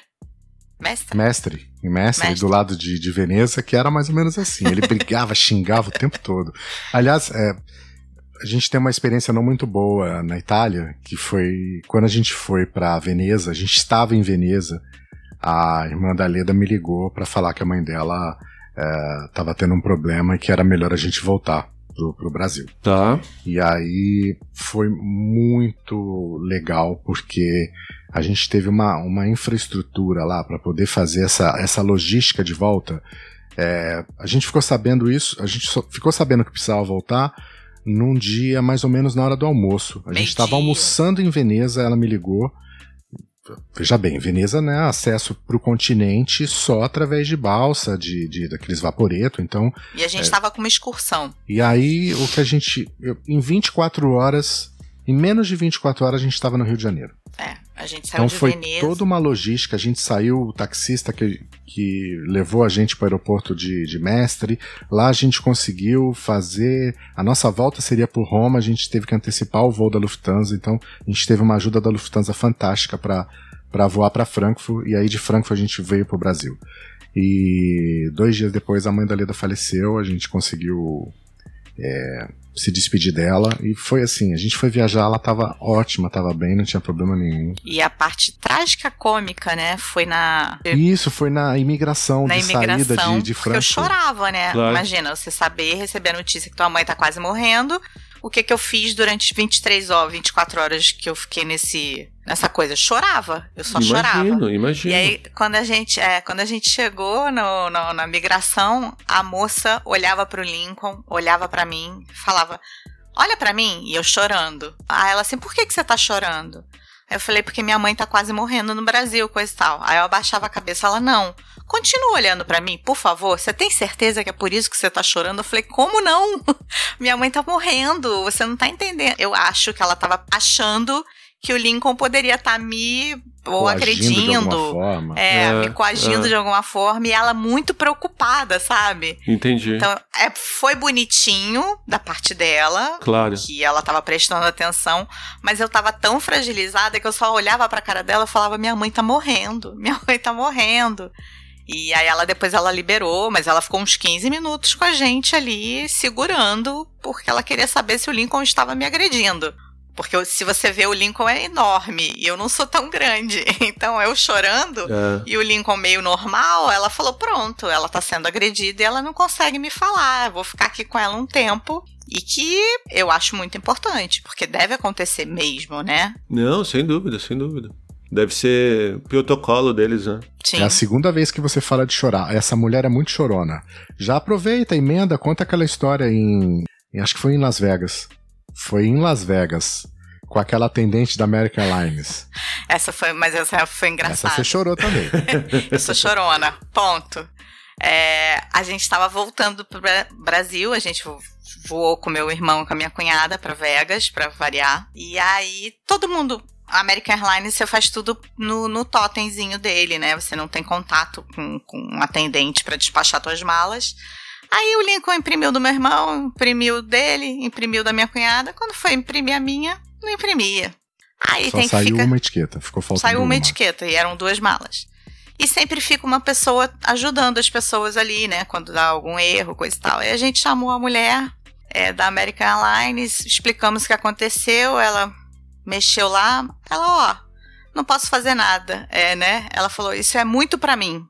Mestra? Mestre, em Mestre, Mestre. do lado de, de Veneza, que era mais ou menos assim. Ele brigava, xingava o tempo todo. Aliás, é, a gente tem uma experiência não muito boa na Itália, que foi quando a gente foi pra Veneza, a gente estava em Veneza, a irmã da Leda me ligou pra falar que a mãe dela é, tava tendo um problema e que era melhor a gente voltar pro, pro Brasil. Tá. E aí foi muito legal, porque a gente teve uma, uma infraestrutura lá para poder fazer essa, essa logística de volta. É, a gente ficou sabendo isso, a gente só ficou sabendo que precisava voltar num dia mais ou menos na hora do almoço. A gente estava almoçando em Veneza, ela me ligou. Veja bem, Veneza, né, acesso para o continente só através de balsa, de, de daqueles vaporeto, então E a gente tava com uma excursão. e aí, o que a gente. eu- em 24 horas, em menos de 24 horas, a gente estava no Rio de Janeiro. É, a gente saiu Então de foi Veneza. toda uma logística. A gente saiu, o taxista que, que levou a gente para o aeroporto de, de Mestre. Lá a gente conseguiu fazer. A nossa volta seria por Roma, a gente teve que antecipar o voo da Lufthansa, então a gente teve uma ajuda da Lufthansa fantástica para voar para Frankfurt, e aí de Frankfurt a gente veio para o Brasil. E dois dias depois a mãe da Leda faleceu, a gente conseguiu é, se despedir dela. E foi assim, a gente foi viajar, ela tava ótima, tava bem, não tinha problema nenhum. E a parte trágica cômica, né? Foi na. Isso, foi na imigração, na de imigração, saída de, de Frankfurt. eu chorava, né? Claro. Imagina, você saber receber a notícia que tua mãe tá quase morrendo o que, que eu fiz durante 23 horas, 24 horas que eu fiquei nesse nessa coisa. Chorava, eu só imagino, chorava. Imagino, imagino. E aí, quando a gente, é, quando a gente chegou no, no, na migração, a moça olhava pro Lincoln, olhava para mim, falava: Olha para mim, e eu chorando. Aí ela assim: Por que, que você tá chorando? Aí eu falei: Porque minha mãe tá quase morrendo no Brasil, coisa e tal. Aí eu abaixava a cabeça, ela: Não. Continua olhando para mim, por favor. Você tem certeza que é por isso que você tá chorando? Eu falei, como não? Minha mãe tá morrendo, você não tá entendendo. Eu acho que ela tava achando que o Lincoln poderia estar tá me ou agredindo, é, é, me coagindo é. de alguma forma, e ela muito preocupada, sabe? Entendi. Então, é, foi bonitinho da parte dela, claro. que ela tava prestando atenção, mas eu tava tão fragilizada que eu só olhava pra cara dela e falava: minha mãe tá morrendo, minha mãe tá morrendo. E aí ela depois ela liberou, mas ela ficou uns 15 minutos com a gente ali segurando, porque ela queria saber se o Lincoln estava me agredindo. Porque se você vê o Lincoln é enorme e eu não sou tão grande. Então eu chorando é. e o Lincoln meio normal, ela falou: pronto, ela tá sendo agredida e ela não consegue me falar. Eu vou ficar aqui com ela um tempo. E que eu acho muito importante, porque deve acontecer mesmo, né? Não, sem dúvida, sem dúvida. Deve ser protocolo deles, né? Sim. É a segunda vez que você fala de chorar. Essa mulher é muito chorona. Já aproveita, emenda, conta aquela história em. Acho que foi em Las Vegas. Foi em Las Vegas. Com aquela atendente da American Airlines. Essa foi, mas essa foi engraçada. Essa você chorou também. Eu sou chorona. Ponto. É, a gente estava voltando pro Brasil, a gente voou com meu irmão e com a minha cunhada para Vegas, para variar. E aí todo mundo a American Airlines você faz tudo no, no totemzinho dele, né? Você não tem contato com, com um atendente para despachar suas malas. Aí o Lincoln imprimiu do meu irmão, imprimiu dele, imprimiu da minha cunhada. Quando foi imprimir a minha, não imprimia. Aí Só tem saiu que ficar... uma etiqueta, ficou faltando Saiu uma, uma etiqueta e eram duas malas. E sempre fica uma pessoa ajudando as pessoas ali, né? Quando dá algum erro, coisa e tal. E a gente chamou a mulher é, da American Airlines, explicamos o que aconteceu, ela mexeu lá, ela, ó, não posso fazer nada, é, né? Ela falou, isso é muito para mim.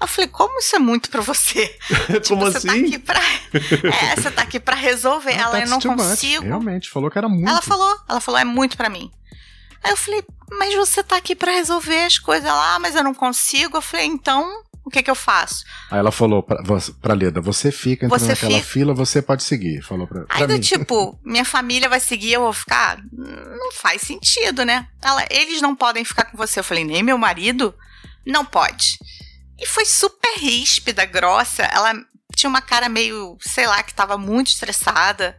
Eu falei, como isso é muito para você? como tipo, você assim? Tá aqui pra... É, você tá aqui pra resolver. Não, ela, eu não consigo. Much. Realmente, falou que era muito. Ela falou, ela falou, é muito para mim. Aí eu falei, mas você tá aqui para resolver as coisas lá, mas eu não consigo. Eu falei, então, o que que eu faço? Aí ela falou pra, pra Leda, você fica entrando você naquela fica... fila, você pode seguir. Falou pra, pra Aí do tipo, minha família vai seguir, eu vou ficar? Não faz sentido, né? Ela, eles não podem ficar com você. Eu falei, nem meu marido? Não pode. E foi super ríspida, grossa. Ela tinha uma cara meio, sei lá, que tava muito estressada.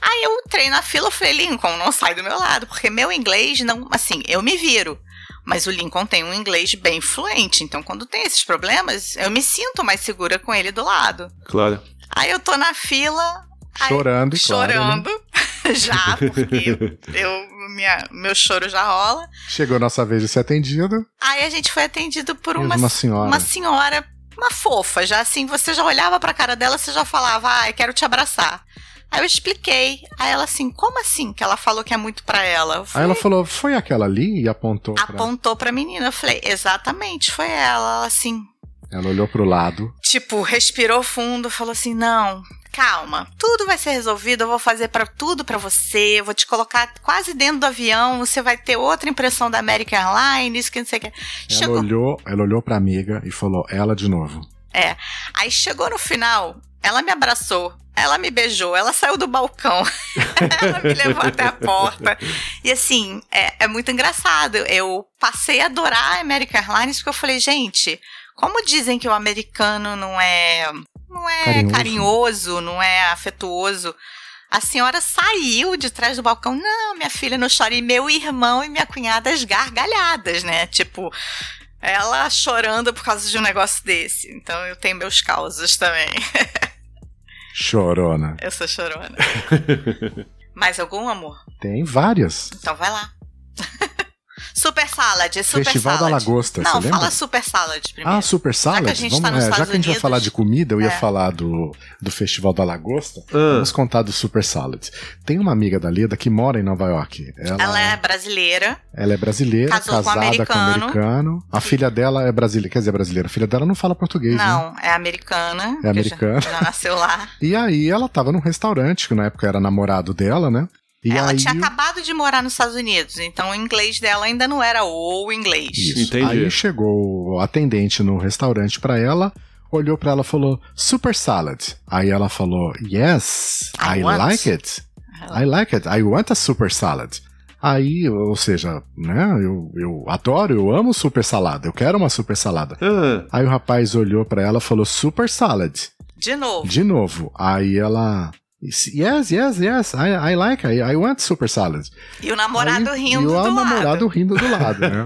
Aí eu entrei na fila, eu falei, Lincoln, não sai do meu lado, porque meu inglês não, assim, eu me viro. Mas o Lincoln tem um inglês bem fluente, então quando tem esses problemas, eu me sinto mais segura com ele do lado. Claro. Aí eu tô na fila. Chorando, aí, Chorando. Claro, né? já, porque eu, minha, meu choro já rola. Chegou a nossa vez de ser atendido. Aí a gente foi atendido por uma, uma senhora. Uma senhora, uma fofa. Já assim, você já olhava pra cara dela, você já falava, ai, ah, quero te abraçar. Aí eu expliquei. Aí ela assim, como assim? Que ela falou que é muito pra ela. Falei, aí ela falou, foi aquela ali e apontou. Apontou pra... pra menina. Eu falei, exatamente, foi ela. Ela assim. Ela olhou pro lado. Tipo, respirou fundo, falou assim: não, calma, tudo vai ser resolvido, eu vou fazer para tudo para você, eu vou te colocar quase dentro do avião, você vai ter outra impressão da American Airlines, que não sei o que. Ela chegou... olhou, ela olhou pra amiga e falou, ela de novo. É. Aí chegou no final, ela me abraçou, ela me beijou, ela saiu do balcão, ela me levou até a porta. E assim, é, é, muito engraçado. Eu passei a adorar a American Airlines porque eu falei, gente, como dizem que o americano não é, não é carinhoso, carinhoso não é afetuoso. A senhora saiu de trás do balcão. Não, minha filha não chora. E meu irmão e minha cunhada as gargalhadas, né? Tipo, Ela chorando por causa de um negócio desse. Então eu tenho meus causos também. Chorona. Eu sou chorona. Mais algum, amor? Tem várias. Então vai lá. Super Salad, Super Festival Salad. da Lagosta, Não, você fala? Super Salad primeiro. Ah, Super Salad? que a gente Vamos, tá nos é, já que a gente vai falar de comida, eu ia é. falar do, do Festival da Lagosta. Ah, Vamos contar do Super Salad. Tem uma amiga da Leda que mora em Nova York. Ela, Ela é brasileira. ela é brasileira, Casou com um casada com um americano. americano. A filha dela é brasileira, quer dizer, brasileira. A filha dela não fala português, né? Não, é americana. É americana. Já, já nasceu lá. E aí ela tava num restaurante, que na época era namorado dela, né? E ela aí, tinha acabado de morar nos Estados Unidos, então o inglês dela ainda não era o inglês. Isso. Entendi. Aí chegou o atendente no restaurante pra ela, olhou pra ela e falou: Super salad. Aí ela falou: Yes, I I, like it. I like it. I want a super salad. Aí, ou seja, né, eu, eu adoro, eu amo super salada, eu quero uma super salada. ah, Aí o rapaz olhou pra ela e falou: Super salad. De novo. De novo. Aí ela. Yes, yes, yes, I, I like, I, I want super salad. E o namorado Aí, rindo e o do lado. namorado rindo do lado, né?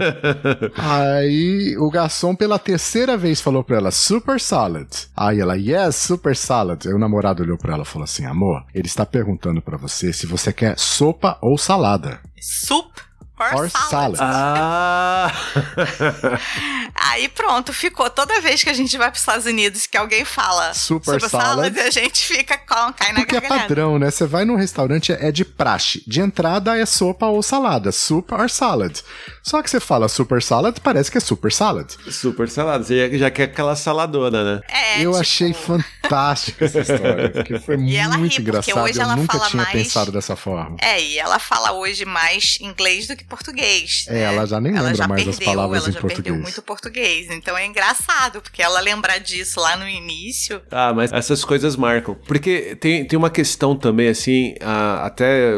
Aí o garçom pela terceira vez falou pra ela, super salad. Aí ela, yes, super salad. Aí o namorado olhou pra ela e falou assim, amor, ele está perguntando pra você se você quer sopa ou salada. Soup or, Or salad. salad. ah. Aí pronto, ficou. Toda vez que a gente vai para os Estados Unidos que alguém fala Super salad. salad, a gente fica com, cai na Porque é padrão, né? Você vai num restaurante, é de praxe. De entrada é sopa ou salada. Soup or salad. Só que você fala super salad, parece que é super salad. Super salada. Você já, quer aquela saladona, né? É, Eu tipo, achei fantástica essa história. Porque foi E ri, muito porque engraçado. hoje Eu ela nunca fala tinha mais- pensado dessa forma. É, e ela fala hoje mais inglês do que português. É, né? ela já nem ela lembra já mais perdeu, as palavras ela em já português. perdeu muito português. Então é engraçado, porque ela lembrar disso lá no início. Ah, mas essas coisas marcam. Porque tem, tem uma questão também, assim, ah, até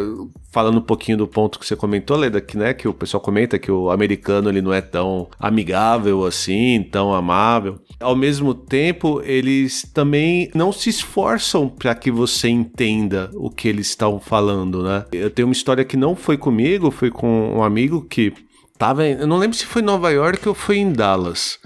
falando um pouquinho do ponto que você comentou, Leda, que, né, que o pessoal comenta que o americano ele não é tão amigável assim, tão amável. Ao mesmo tempo, eles também não se esforçam para que você entenda o que eles estão falando, né? Eu tenho uma história que não foi comigo, foi com um amigo que eu não lembro se foi em Nova York ou foi em Dallas.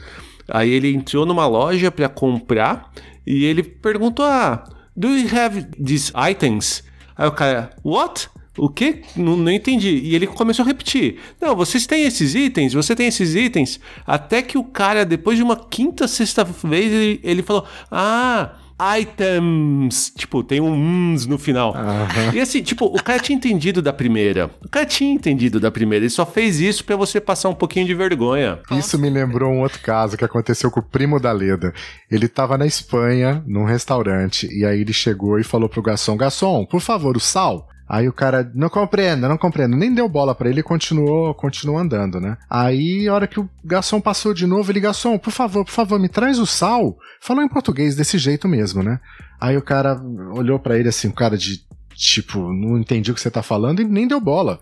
Aí ele entrou numa loja para comprar e ele perguntou: Ah, do you have these items? Aí o cara, what? O quê? Não, não entendi. E ele começou a repetir: Não, vocês têm esses itens, você tem esses itens. Até que o cara, depois de uma quinta, sexta vez, ele, ele falou: Ah. Items, tipo, tem um uns no final. Aham. E assim, tipo, o cara tinha entendido da primeira. O cara tinha entendido da primeira. Ele só fez isso pra você passar um pouquinho de vergonha. Isso me lembrou um outro caso que aconteceu com o primo da Leda. Ele tava na Espanha, num restaurante, e aí ele chegou e falou pro garçom: Garçom, por favor, o sal. Aí o cara, não compreendo, não compreendo. Nem deu bola pra ele e continuou, continuou andando, né? Aí, a hora que o garçom passou de novo, ele, garçom, por favor, por favor, me traz o sal. Falou em português desse jeito mesmo, né? Aí o cara olhou pra ele assim, um cara de, tipo, não entendi o que você tá falando e nem deu bola.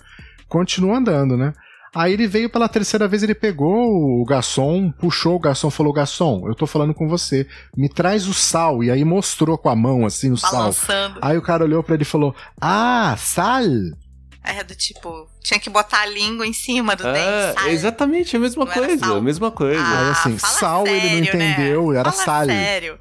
Continuou andando, né? Aí ele veio pela terceira vez, ele pegou o garçom, puxou o garçom, falou: Garçom, eu tô falando com você, me traz o sal. E aí mostrou com a mão assim o sal. Balançando. Aí o cara olhou pra ele e falou: Ah, sal? É do tipo, tinha que botar a língua em cima do Ah, dente. sabe? exatamente a mesma Não coisa, sal? a mesma coisa. Aí, assim, fala sal ele não sério, né? entendeu, era Fala sal. sério.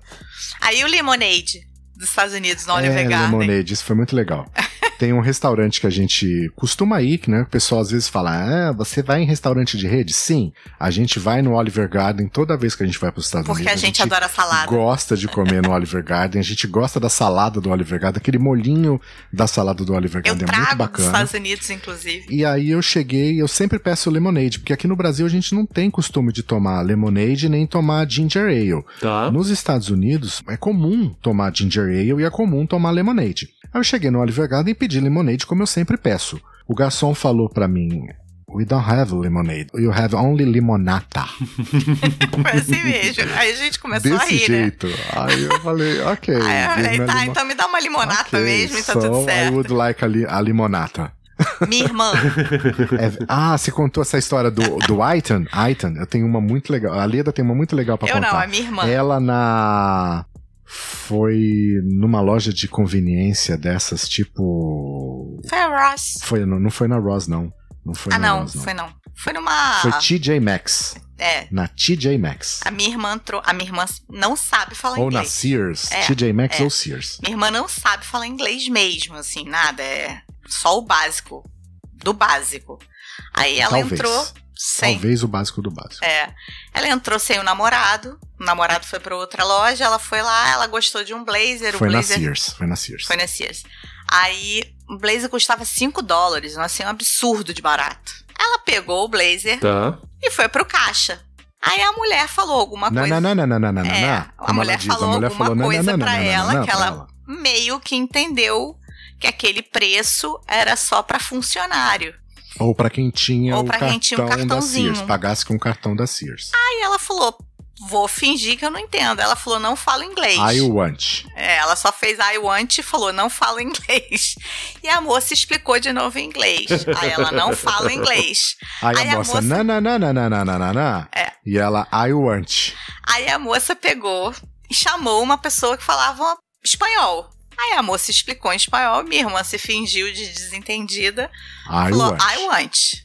Aí o Lemonade dos Estados Unidos, no Oliver é, Garden. Lemonade, isso foi muito legal. Tem um restaurante que a gente costuma ir, que né, o pessoal às vezes fala: Ah, você vai em restaurante de rede? Sim, a gente vai no Oliver Garden toda vez que a gente vai para os Estados Porque Unidos. a gente adora salada. gosta de comer no Oliver Garden, a gente gosta da salada do Oliver Garden, aquele molhinho da salada do Oliver Eu Garden é muito trago dos bacana. Estados Unidos, inclusive. E aí eu cheguei, eu sempre peço lemonade, porque aqui no Brasil a gente não tem costume de tomar lemonade nem tomar ginger ale. Tá. Nos Estados Unidos é comum tomar ginger ale e é comum tomar lemonade. Aí eu cheguei no Oliver Garden e pedi lemonade como eu sempre peço. O garçom falou pra mim: We don't have lemonade, you have only limonata. Foi assim mesmo. Aí a gente começou a Desse rir, né? jeito. Aí eu falei: Ok. Aí eu falei, a tá, limo- então me dá uma limonata Ok, mesmo e tá so tudo I certo. would like a, li- a limonata. Minha irmã, É- ah, você contou essa história do, do Aitan? Aitan, eu tenho uma muito legal. A Leda tem uma muito legal pra eu contar. não, a minha irmã. Ela na. Foi numa loja de conveniência dessas, tipo. Foi a Ross. Foi, não, não foi na Ross, não. Não foi Ah, na não, Ross, não. foi não. Foi numa. Foi TJ Maxx. É. Na TJ Maxx. A minha irmã entrou. A minha irmã não sabe falar ou inglês. na Sears. É, TJ Maxx é. ou Sears. Minha irmã não sabe falar inglês mesmo, assim, nada. É só o básico. Do básico. Aí ela Talvez. entrou sem. Talvez o básico do básico. É. Ela entrou sem o namorado. O namorado foi pra outra loja. Ela foi lá, ela gostou de um blazer. Foi o na blazer Sears. Foi na Sears. Foi na Sears. Aí o blazer custava 5 dólares, assim, um absurdo de barato. Ela pegou o blazer Tá. e foi pro caixa. Aí a mulher falou alguma Não, coisa. não, não, não, não, não, não, É, não. a Como mulher ela diz, falou a mulher alguma falou, coisa não, ela que pra ela- Meio que entendeu que aquele preço era só pra funcionário. Ou pra quem tinha Ou o cartão tinha um da. Sears. Pagasse com o cartão da Sears. Aí ela falou: vou fingir que eu não entendo. Ela falou: não falo inglês. I want. É, ela só fez I want e falou, não falo inglês. E a moça explicou de novo em inglês. Aí ela não fala inglês. Aí, Aí a a moça, não, não, não, não, não, não, não, não. É. E ela, I want. Aí a moça pegou e chamou uma pessoa que falava espanhol. Aí a moça explicou em espanhol, minha irmã se fingiu de desentendida, I falou, want. I want.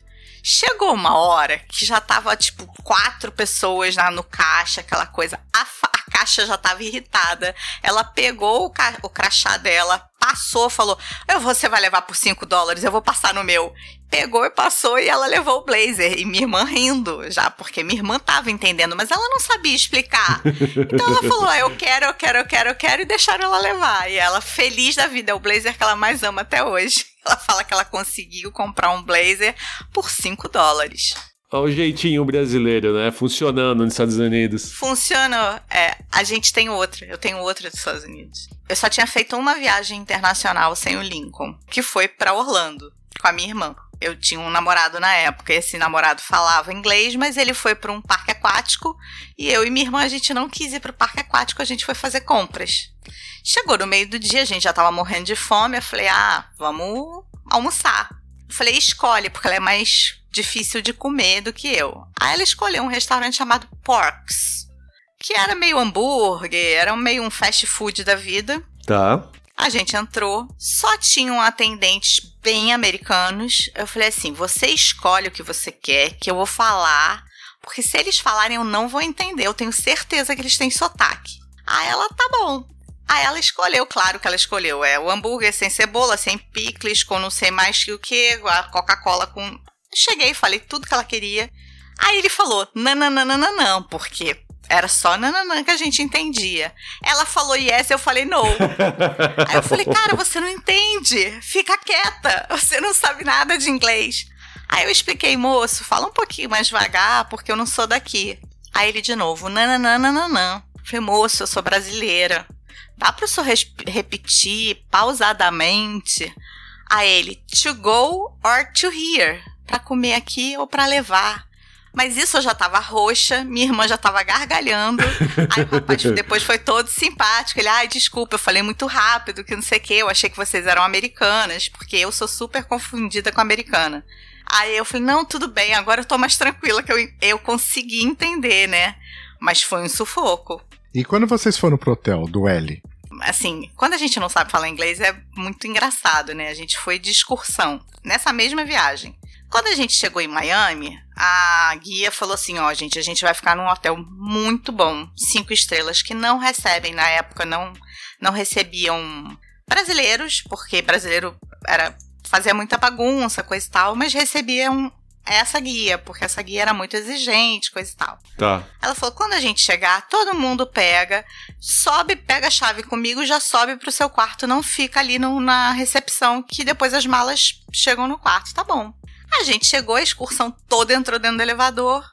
Chegou uma hora que já tava, tipo, quatro pessoas lá no caixa, aquela coisa. A, a caixa já tava irritada. Ela pegou o, ca- o crachá dela, passou, falou: eu, Você vai levar por 5 dólares, eu vou passar no meu. Pegou e passou e ela levou o blazer. E minha irmã rindo já, porque minha irmã tava entendendo, mas ela não sabia explicar. Então ela falou: ah, Eu quero, eu quero, eu quero, eu quero, e deixaram ela levar. E ela, feliz da vida, é o blazer que ela mais ama até hoje. Ela fala que ela conseguiu comprar um blazer por 5 dólares. Olha o jeitinho brasileiro, né? Funcionando nos Estados Unidos. Funciona. É, a gente tem outra. Eu tenho outra dos Estados Unidos. Eu só tinha feito uma viagem internacional sem o Lincoln, que foi pra Orlando, com a minha irmã. Eu tinha um namorado na época, esse namorado falava inglês, mas ele foi para um parque aquático e eu e minha irmã a gente não quis ir pro parque aquático, a gente foi fazer compras. Chegou no meio do dia, a gente já tava morrendo de fome, eu falei: "Ah, vamos almoçar". Eu falei: "Escolhe, porque ela é mais difícil de comer do que eu". Aí ela escolheu um restaurante chamado Porks, que era meio hambúrguer, era meio um fast food da vida. Tá. A gente entrou, só tinham atendentes bem americanos. Eu falei assim: você escolhe o que você quer, que eu vou falar, porque se eles falarem eu não vou entender. Eu tenho certeza que eles têm sotaque. Aí ela, tá bom. Aí ela escolheu, claro que ela escolheu. É o hambúrguer sem cebola, sem picles, com não sei mais que o que, a Coca-Cola com. Cheguei, falei tudo que ela queria. Aí ele falou: nananana, porque era só nananã que a gente entendia. Ela falou yes, eu falei no. Aí eu falei, cara, você não entende. Fica quieta. Você não sabe nada de inglês. Aí eu expliquei, moço, fala um pouquinho mais devagar, porque eu não sou daqui. Aí ele de novo, nananana. Falei, moço, eu sou brasileira. Dá pro senhor res- repetir pausadamente? Aí ele, to go or to here? Pra comer aqui ou pra levar? Mas isso eu já tava roxa, minha irmã já tava gargalhando. Aí o rapaz depois foi todo simpático. Ele, ai, desculpa, eu falei muito rápido, que não sei o quê. Eu achei que vocês eram americanas, porque eu sou super confundida com americana. Aí eu falei, não, tudo bem, agora eu tô mais tranquila, que eu, eu consegui entender, né? Mas foi um sufoco. E quando vocês foram pro hotel do L? Assim, quando a gente não sabe falar inglês é muito engraçado, né? A gente foi de excursão nessa mesma viagem. Quando a gente chegou em Miami, a guia falou assim: ó, gente, a gente vai ficar num hotel muito bom, cinco estrelas, que não recebem, na época, não, não recebiam brasileiros, porque brasileiro era fazia muita bagunça, coisa e tal, mas recebiam essa guia, porque essa guia era muito exigente, coisa e tal. Tá. Ela falou: quando a gente chegar, todo mundo pega, sobe, pega a chave comigo, já sobe pro seu quarto, não fica ali no- na recepção, que depois as malas chegam no quarto, tá bom. A gente chegou, a excursão toda entrou dentro do elevador,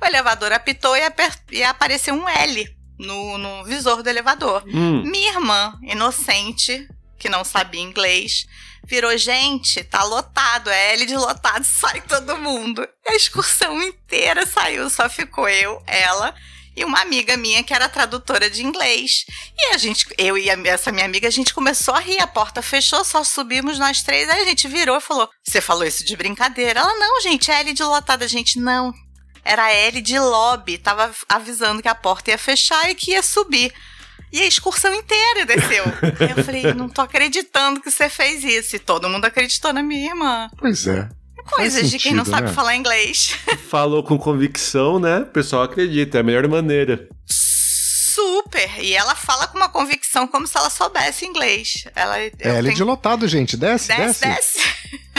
o elevador apitou e, e apareceu um L no, no visor do elevador. Hum. Minha irmã, inocente, que não sabia inglês, virou, gente, tá lotado, é L de lotado, sai todo mundo. E a excursão inteira saiu, só ficou eu, ela e uma amiga minha que era tradutora de inglês. E a gente, eu e a- essa minha amiga, a gente começou a rir, a porta fechou, só subimos nós três, aí a gente virou e falou: Você falou isso de brincadeira? Ela, não, gente, é L a gente, não. Era L de lobby, tava avisando que a porta ia fechar e que ia subir. E a excursão inteira desceu. Aí eu falei, não tô acreditando que você fez isso. E todo mundo acreditou na minha irmã. Pois é. Coisas Faz de quem não sentido, sabe né? falar inglês. Falou com convicção, né? O pessoal acredita, é a melhor maneira. Super! E ela fala com uma convicção como se ela soubesse inglês. Ela, É, ele é tenho- de lotado, gente. Desce, desce, desce. desce.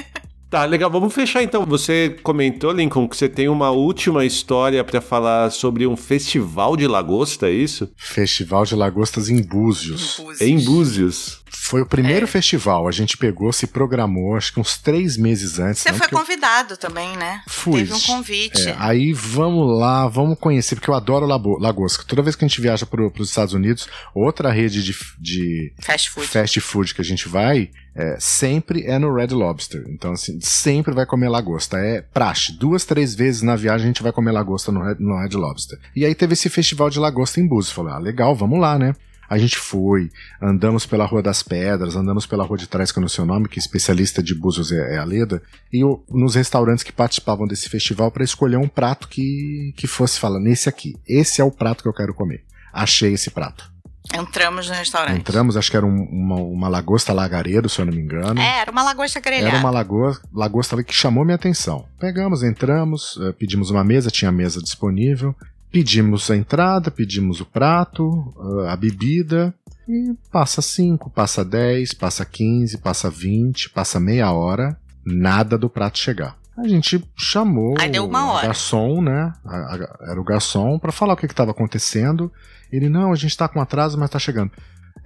Tá, legal, vamos fechar então. Você comentou, Lincoln, que você tem uma última história pra falar sobre um festival de lagosta, é isso? Festival de Lagostas em Búzios. Búzios. Em Búzios. Foi o primeiro festival. A gente pegou, se programou, acho que uns três meses antes. Você foi porque eu convidado também, né? Fui. Teve um convite. É, aí vamos lá, vamos conhecer, porque eu adoro lagosta. Toda vez que a gente viaja para os Estados Unidos, outra rede de, de Fast food. fast food que a gente vai, é, sempre é no Red Lobster. Então, assim, sempre vai comer lagosta. É praxe. Duas, três vezes na viagem a gente vai comer lagosta no Red, no Red Lobster. E aí teve esse festival de lagosta em Búzios. Falei, ah, legal, vamos lá, né? A gente foi, andamos pela Rua das Pedras, andamos pela Rua de Trás, que eu não sei o nome, que especialista de Búzios é, é a Leda, e o- nos restaurantes que participavam desse festival para escolher um prato que, que fosse, fala, nesse aqui, esse é o prato que eu quero comer. Achei esse prato. Entramos no restaurante. Entramos, acho que era um- uma, uma lagosta lagaredo, se eu não me engano. É, era uma lagosta grelhada. Era uma lagosta, lagosta que chamou minha atenção. Pegamos, entramos, eh, pedimos uma mesa, tinha mesa disponível. Pedimos a entrada, pedimos o prato, eh, a bebida. E passa 5, passa 10, passa 15, passa 20, passa meia hora. Nada do prato chegar. A gente chamou Aí deu uma o hora. garçom, né? A- a- era o garçom, para falar o que estava acontecendo. Ele, não, a gente tá com atraso, mas tá chegando.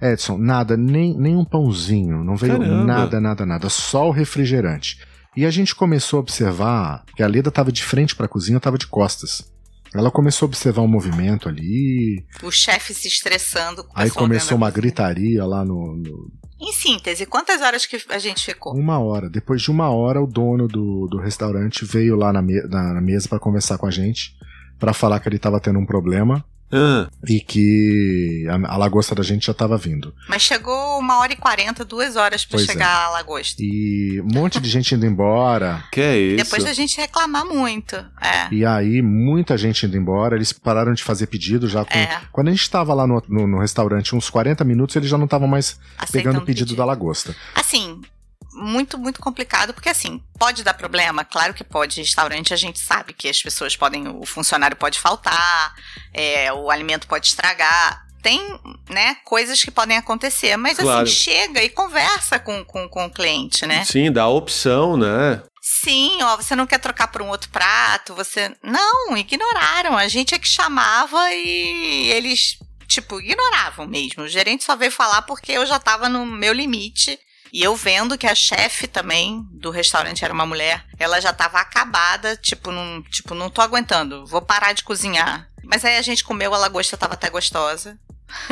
Edson, nada, nem, nem um pãozinho, não veio Caramba. nada, nada, nada, só o refrigerante. E a gente começou a observar que a Leda tava de frente para a cozinha, eu tava de costas. Ela começou a observar um movimento ali, O chefe se estressando. com aí começou uma gritaria lá no, no- Em síntese, quantas horas que a gente ficou? Uma hora. Depois de uma hora, o dono do, do restaurante veio lá na, me- na- mesa para conversar com a gente, para falar que ele tava tendo um problema Ah, e que a, a lagosta da gente já tava vindo. Mas chegou uma hora e quarenta, duas horas pra Pois é. chegar a lagosta. E um monte de gente indo embora. que é isso? Depois da gente reclamar muito. É. E aí, muita gente indo embora, eles pararam de fazer pedido já com. É. Quando a gente tava lá no, no- no restaurante, uns 40 minutos, eles já não estavam mais Aceitando pegando o pedido da lagosta. Assim, muito, muito complicado, porque assim, pode dar problema? Claro que pode. Restaurante a gente sabe que as pessoas podem, o funcionário pode faltar, é, o alimento pode estragar. Tem, né, coisas que podem acontecer, mas Claro. assim, chega e conversa com, com, com o cliente, né? Sim, dá a opção, né? Sim, ó, você não quer trocar por um outro prato, você. Não, ignoraram. A gente é que chamava e eles, tipo, ignoravam mesmo. O gerente só veio falar porque eu já tava no meu limite. E eu vendo que a chefe também do restaurante era uma mulher, ela já tava acabada, tipo, não, tipo, não tô aguentando, vou parar de cozinhar. Mas aí a gente comeu, a lagosta tava até gostosa.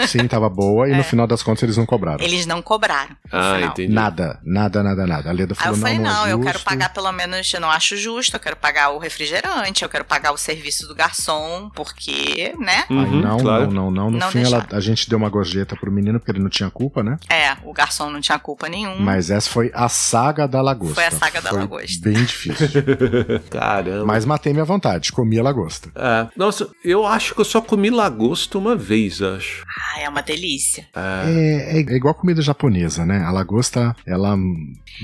Sim, tava boa, e É. no final das contas eles não cobraram. Eles não cobraram. Ah, entendi. Nada, nada, nada, nada. A Leda Aí falou, eu falei, não, não, é eu quero pagar pelo menos, eu não acho justo, eu quero pagar o refrigerante, eu quero pagar o serviço do garçom, porque, né? Aí, Uhum, não, claro. não, não, não. No Não fim, ela- a gente deu uma gorjeta pro menino, porque ele não tinha culpa, né? É, o garçom não tinha culpa nenhuma. Mas essa foi a saga da lagosta. Foi a saga da Foi lagosta. Bem difícil. Caramba. Mas matei minha vontade, comi a lagosta. É. Nossa, eu acho que eu só comi lagosta uma vez, acho. Ah, é uma delícia. É. É, é igual comida japonesa, né? A lagosta, ela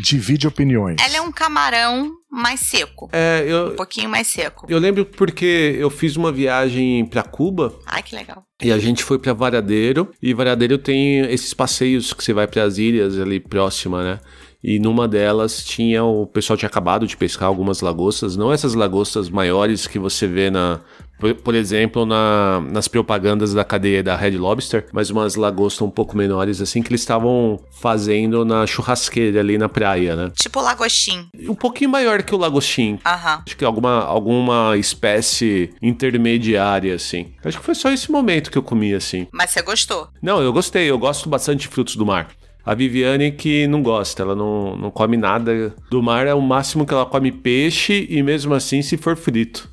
divide opiniões. Ela é um camarão mais seco. É, Um eu, pouquinho mais seco. eu lembro porque eu fiz uma viagem pra Cuba Ai, que legal. e a gente foi pra Varadeiro. E Varadeiro tem esses passeios que você vai pras ilhas ali próxima, né? E numa delas tinha o pessoal tinha acabado de pescar algumas lagostas, não essas lagostas maiores que você vê na por, por exemplo, na, nas propagandas da cadeia da Red Lobster, mas umas lagostas um pouco menores assim que eles estavam fazendo na churrasqueira ali na praia, né? Tipo lagostim. Um pouquinho maior que o lagostim, Aham. Acho que alguma, alguma espécie intermediária, assim. Acho que foi só esse momento que eu comi, assim. Mas você gostou? Não, eu gostei, eu gosto bastante de frutos do mar. A Viviane que não gosta, ela não, não come nada do mar, é o máximo que ela come peixe e mesmo assim se for frito.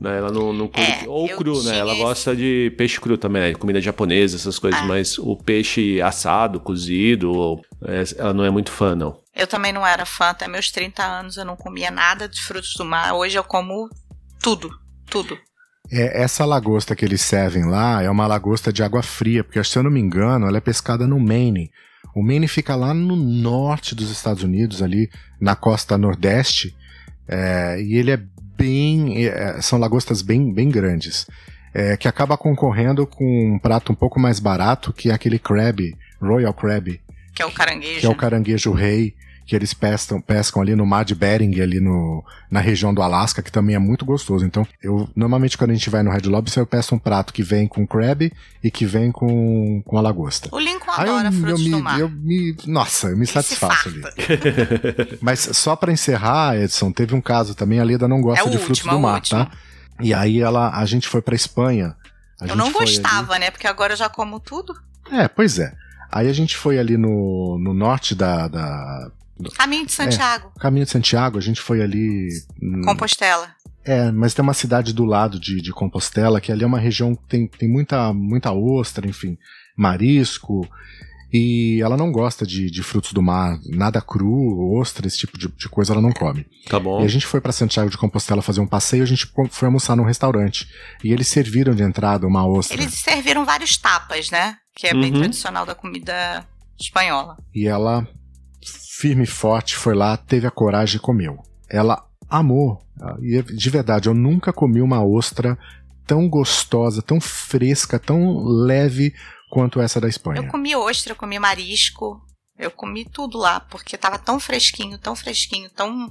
Né? Ela não, não come, É, ou cru, né? Ela esse- gosta de peixe cru também, né? comida japonesa, essas coisas, Ah. mas o peixe assado, cozido, ou- é, ela não é muito fã, não. Eu também não era fã, até meus 30 anos eu não comia nada de frutos do mar. Hoje eu como tudo, tudo. É, essa lagosta que eles servem lá é uma lagosta de água fria, porque se eu não me engano, ela é pescada no Maine. O Maine fica lá no norte dos Estados Unidos, ali na costa nordeste. É, e ele é bem. É, são lagostas bem, bem grandes. É, que acaba concorrendo com um prato um pouco mais barato, que é aquele crab, Royal Crab. Que é o caranguejo. Que é o caranguejo rei, que eles pescam, pescam ali no mar de Bering, ali no, na região do Alasca, que também é muito gostoso. Então, eu normalmente quando a gente vai no Red Lobster, eu peço um prato que vem com crab e que vem com, com a lagosta. O Lincoln adora eu, frutos eu do me, mar. eu me, nossa, eu me satisfaço ali. Mas só pra encerrar, Edson, teve um caso também, a Leda não gosta É de frutos último, é do o mar, último. tá? E aí ela, a gente foi pra Espanha. A Eu gente não foi ali- gostava, né? Porque agora eu já como tudo. É, pois é. Aí a gente foi ali no, no norte da, da Caminho de Santiago, Caminho de Santiago, a gente foi ali. Compostela. É, mas tem uma cidade do lado de, de Compostela, que ali é uma região que tem, tem muita, muita ostra, enfim, marisco. E ela não gosta de, de frutos do mar, nada cru, ostra, esse tipo de, de coisa ela não come. Tá bom. E a gente foi pra Santiago de Compostela fazer um passeio, a gente foi almoçar num restaurante. E eles serviram de entrada uma ostra. Eles serviram vários tapas, né? Que é bem Uhum. tradicional da comida espanhola. E ela, firme e forte, foi lá, teve a coragem e comeu. Ela amou. E de verdade, eu nunca comi uma ostra tão gostosa, tão fresca, tão leve quanto essa da Espanha. Eu comi ostra, eu comi marisco, eu comi tudo lá, porque tava tão fresquinho, tão fresquinho, tão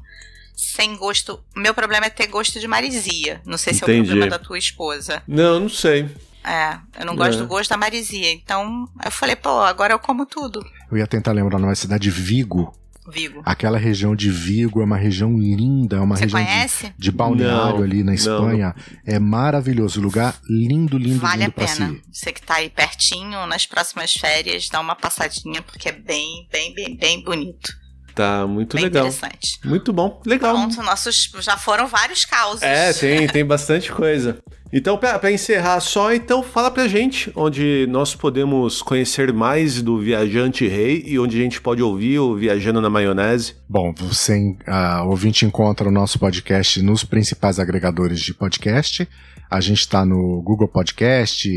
sem gosto. Meu problema é ter gosto de marisia. Não sei se é o Entendi. problema da tua esposa. Não, não sei. É, eu não gosto É. do gosto da marisia. Então, eu falei, pô, agora eu como tudo. Eu ia tentar lembrar numa cidade Vigo. Vigo. Aquela região de Vigo é uma região linda, é uma Você região de, conhece? de balneário Não, ali na não, Espanha. É maravilhoso, lugar lindo, lindo, Vale a lindo pra pena. se ir. Você que tá aí pertinho, nas próximas férias, dá uma passadinha, porque é bem, bem, bem, bem bonito. Tá muito bem legal. interessante. Muito bom. Legal. Pronto, nossos já foram vários causos. É, tem, tem bastante coisa. Então, pra encerrar só, então fala pra gente onde nós podemos conhecer mais do Viajante Rei e onde a gente pode ouvir o Viajando na Maionese. Bom, você, ah, ouvinte, encontra o nosso podcast nos principais agregadores de podcast. A gente está no Google Podcast,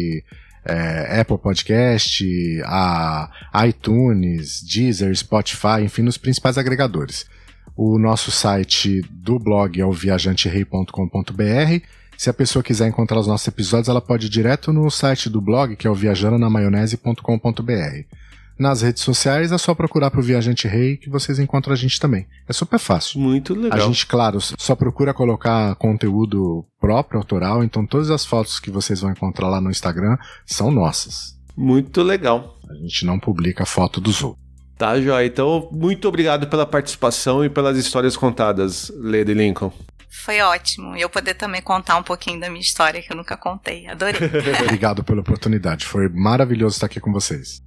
eh, Apple Podcast, iTunes, Deezer, Spotify, enfim, nos principais agregadores. O nosso site do blog é o viajanterei.com.br. Se a pessoa quiser encontrar os nossos episódios, ela pode ir direto no site do blog, que é o viajanonamaionese.com.br. Nas redes sociais é só procurar pro Viajante Rei que vocês encontram a gente também. É super fácil. Muito A legal. gente, claro, só procura colocar conteúdo próprio, autoral, então todas as fotos que vocês vão encontrar lá no Instagram são nossas. Muito legal. A gente não publica foto dos outros. Tá, Joia. Então, muito obrigado pela participação e pelas histórias contadas, Lady Lincoln. Foi ótimo. E eu poder também contar um pouquinho da minha história que eu nunca contei. Adorei. Obrigado pela oportunidade. Foi maravilhoso estar aqui com vocês.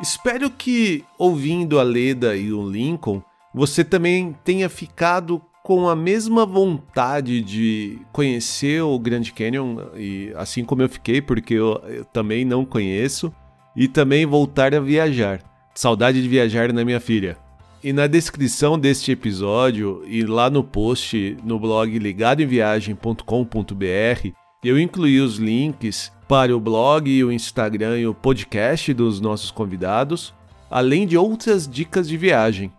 Espero que, ouvindo a Leda e o Lincoln, você também tenha ficado com a mesma vontade de conhecer o Grand Canyon, e assim como eu fiquei, porque eu, eu também não conheço, e também voltar a viajar. Saudade de viajar na minha filha. E na descrição deste episódio e lá no post no blog ligadoemviagem.com.br eu incluí os links para o blog, o Instagram e o podcast dos nossos convidados, além de outras dicas de viagem.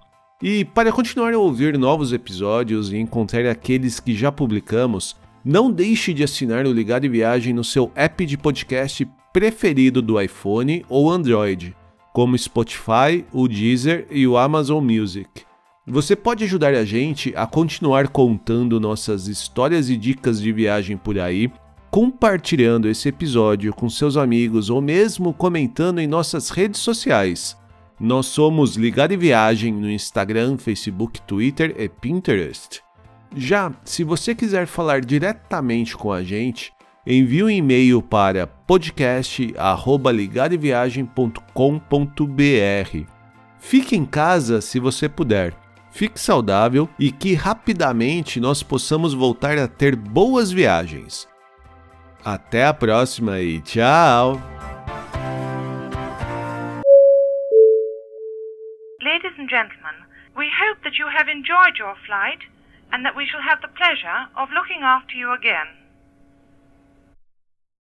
E para continuar a ouvir novos episódios e encontrar aqueles que já publicamos, não deixe de assinar o Ligado em Viagem no seu app de podcast preferido do iPhone ou Android, como Spotify, o Deezer e o Amazon Music. Você pode ajudar a gente a continuar contando nossas histórias e dicas de viagem por aí, compartilhando esse episódio com seus amigos ou mesmo comentando em nossas redes sociais. Nós somos Ligado em Viagem no Instagram, Facebook, Twitter e Pinterest. Já, se você quiser falar diretamente com a gente, envie um e-mail para podcast@ligadeviagem.com.br. Fique em casa se você puder. Fique saudável e que rapidamente nós possamos voltar a ter boas viagens. Até a próxima e tchau! Ladies and gentlemen, we hope that you have enjoyed your flight and that we shall have the pleasure of looking after you again.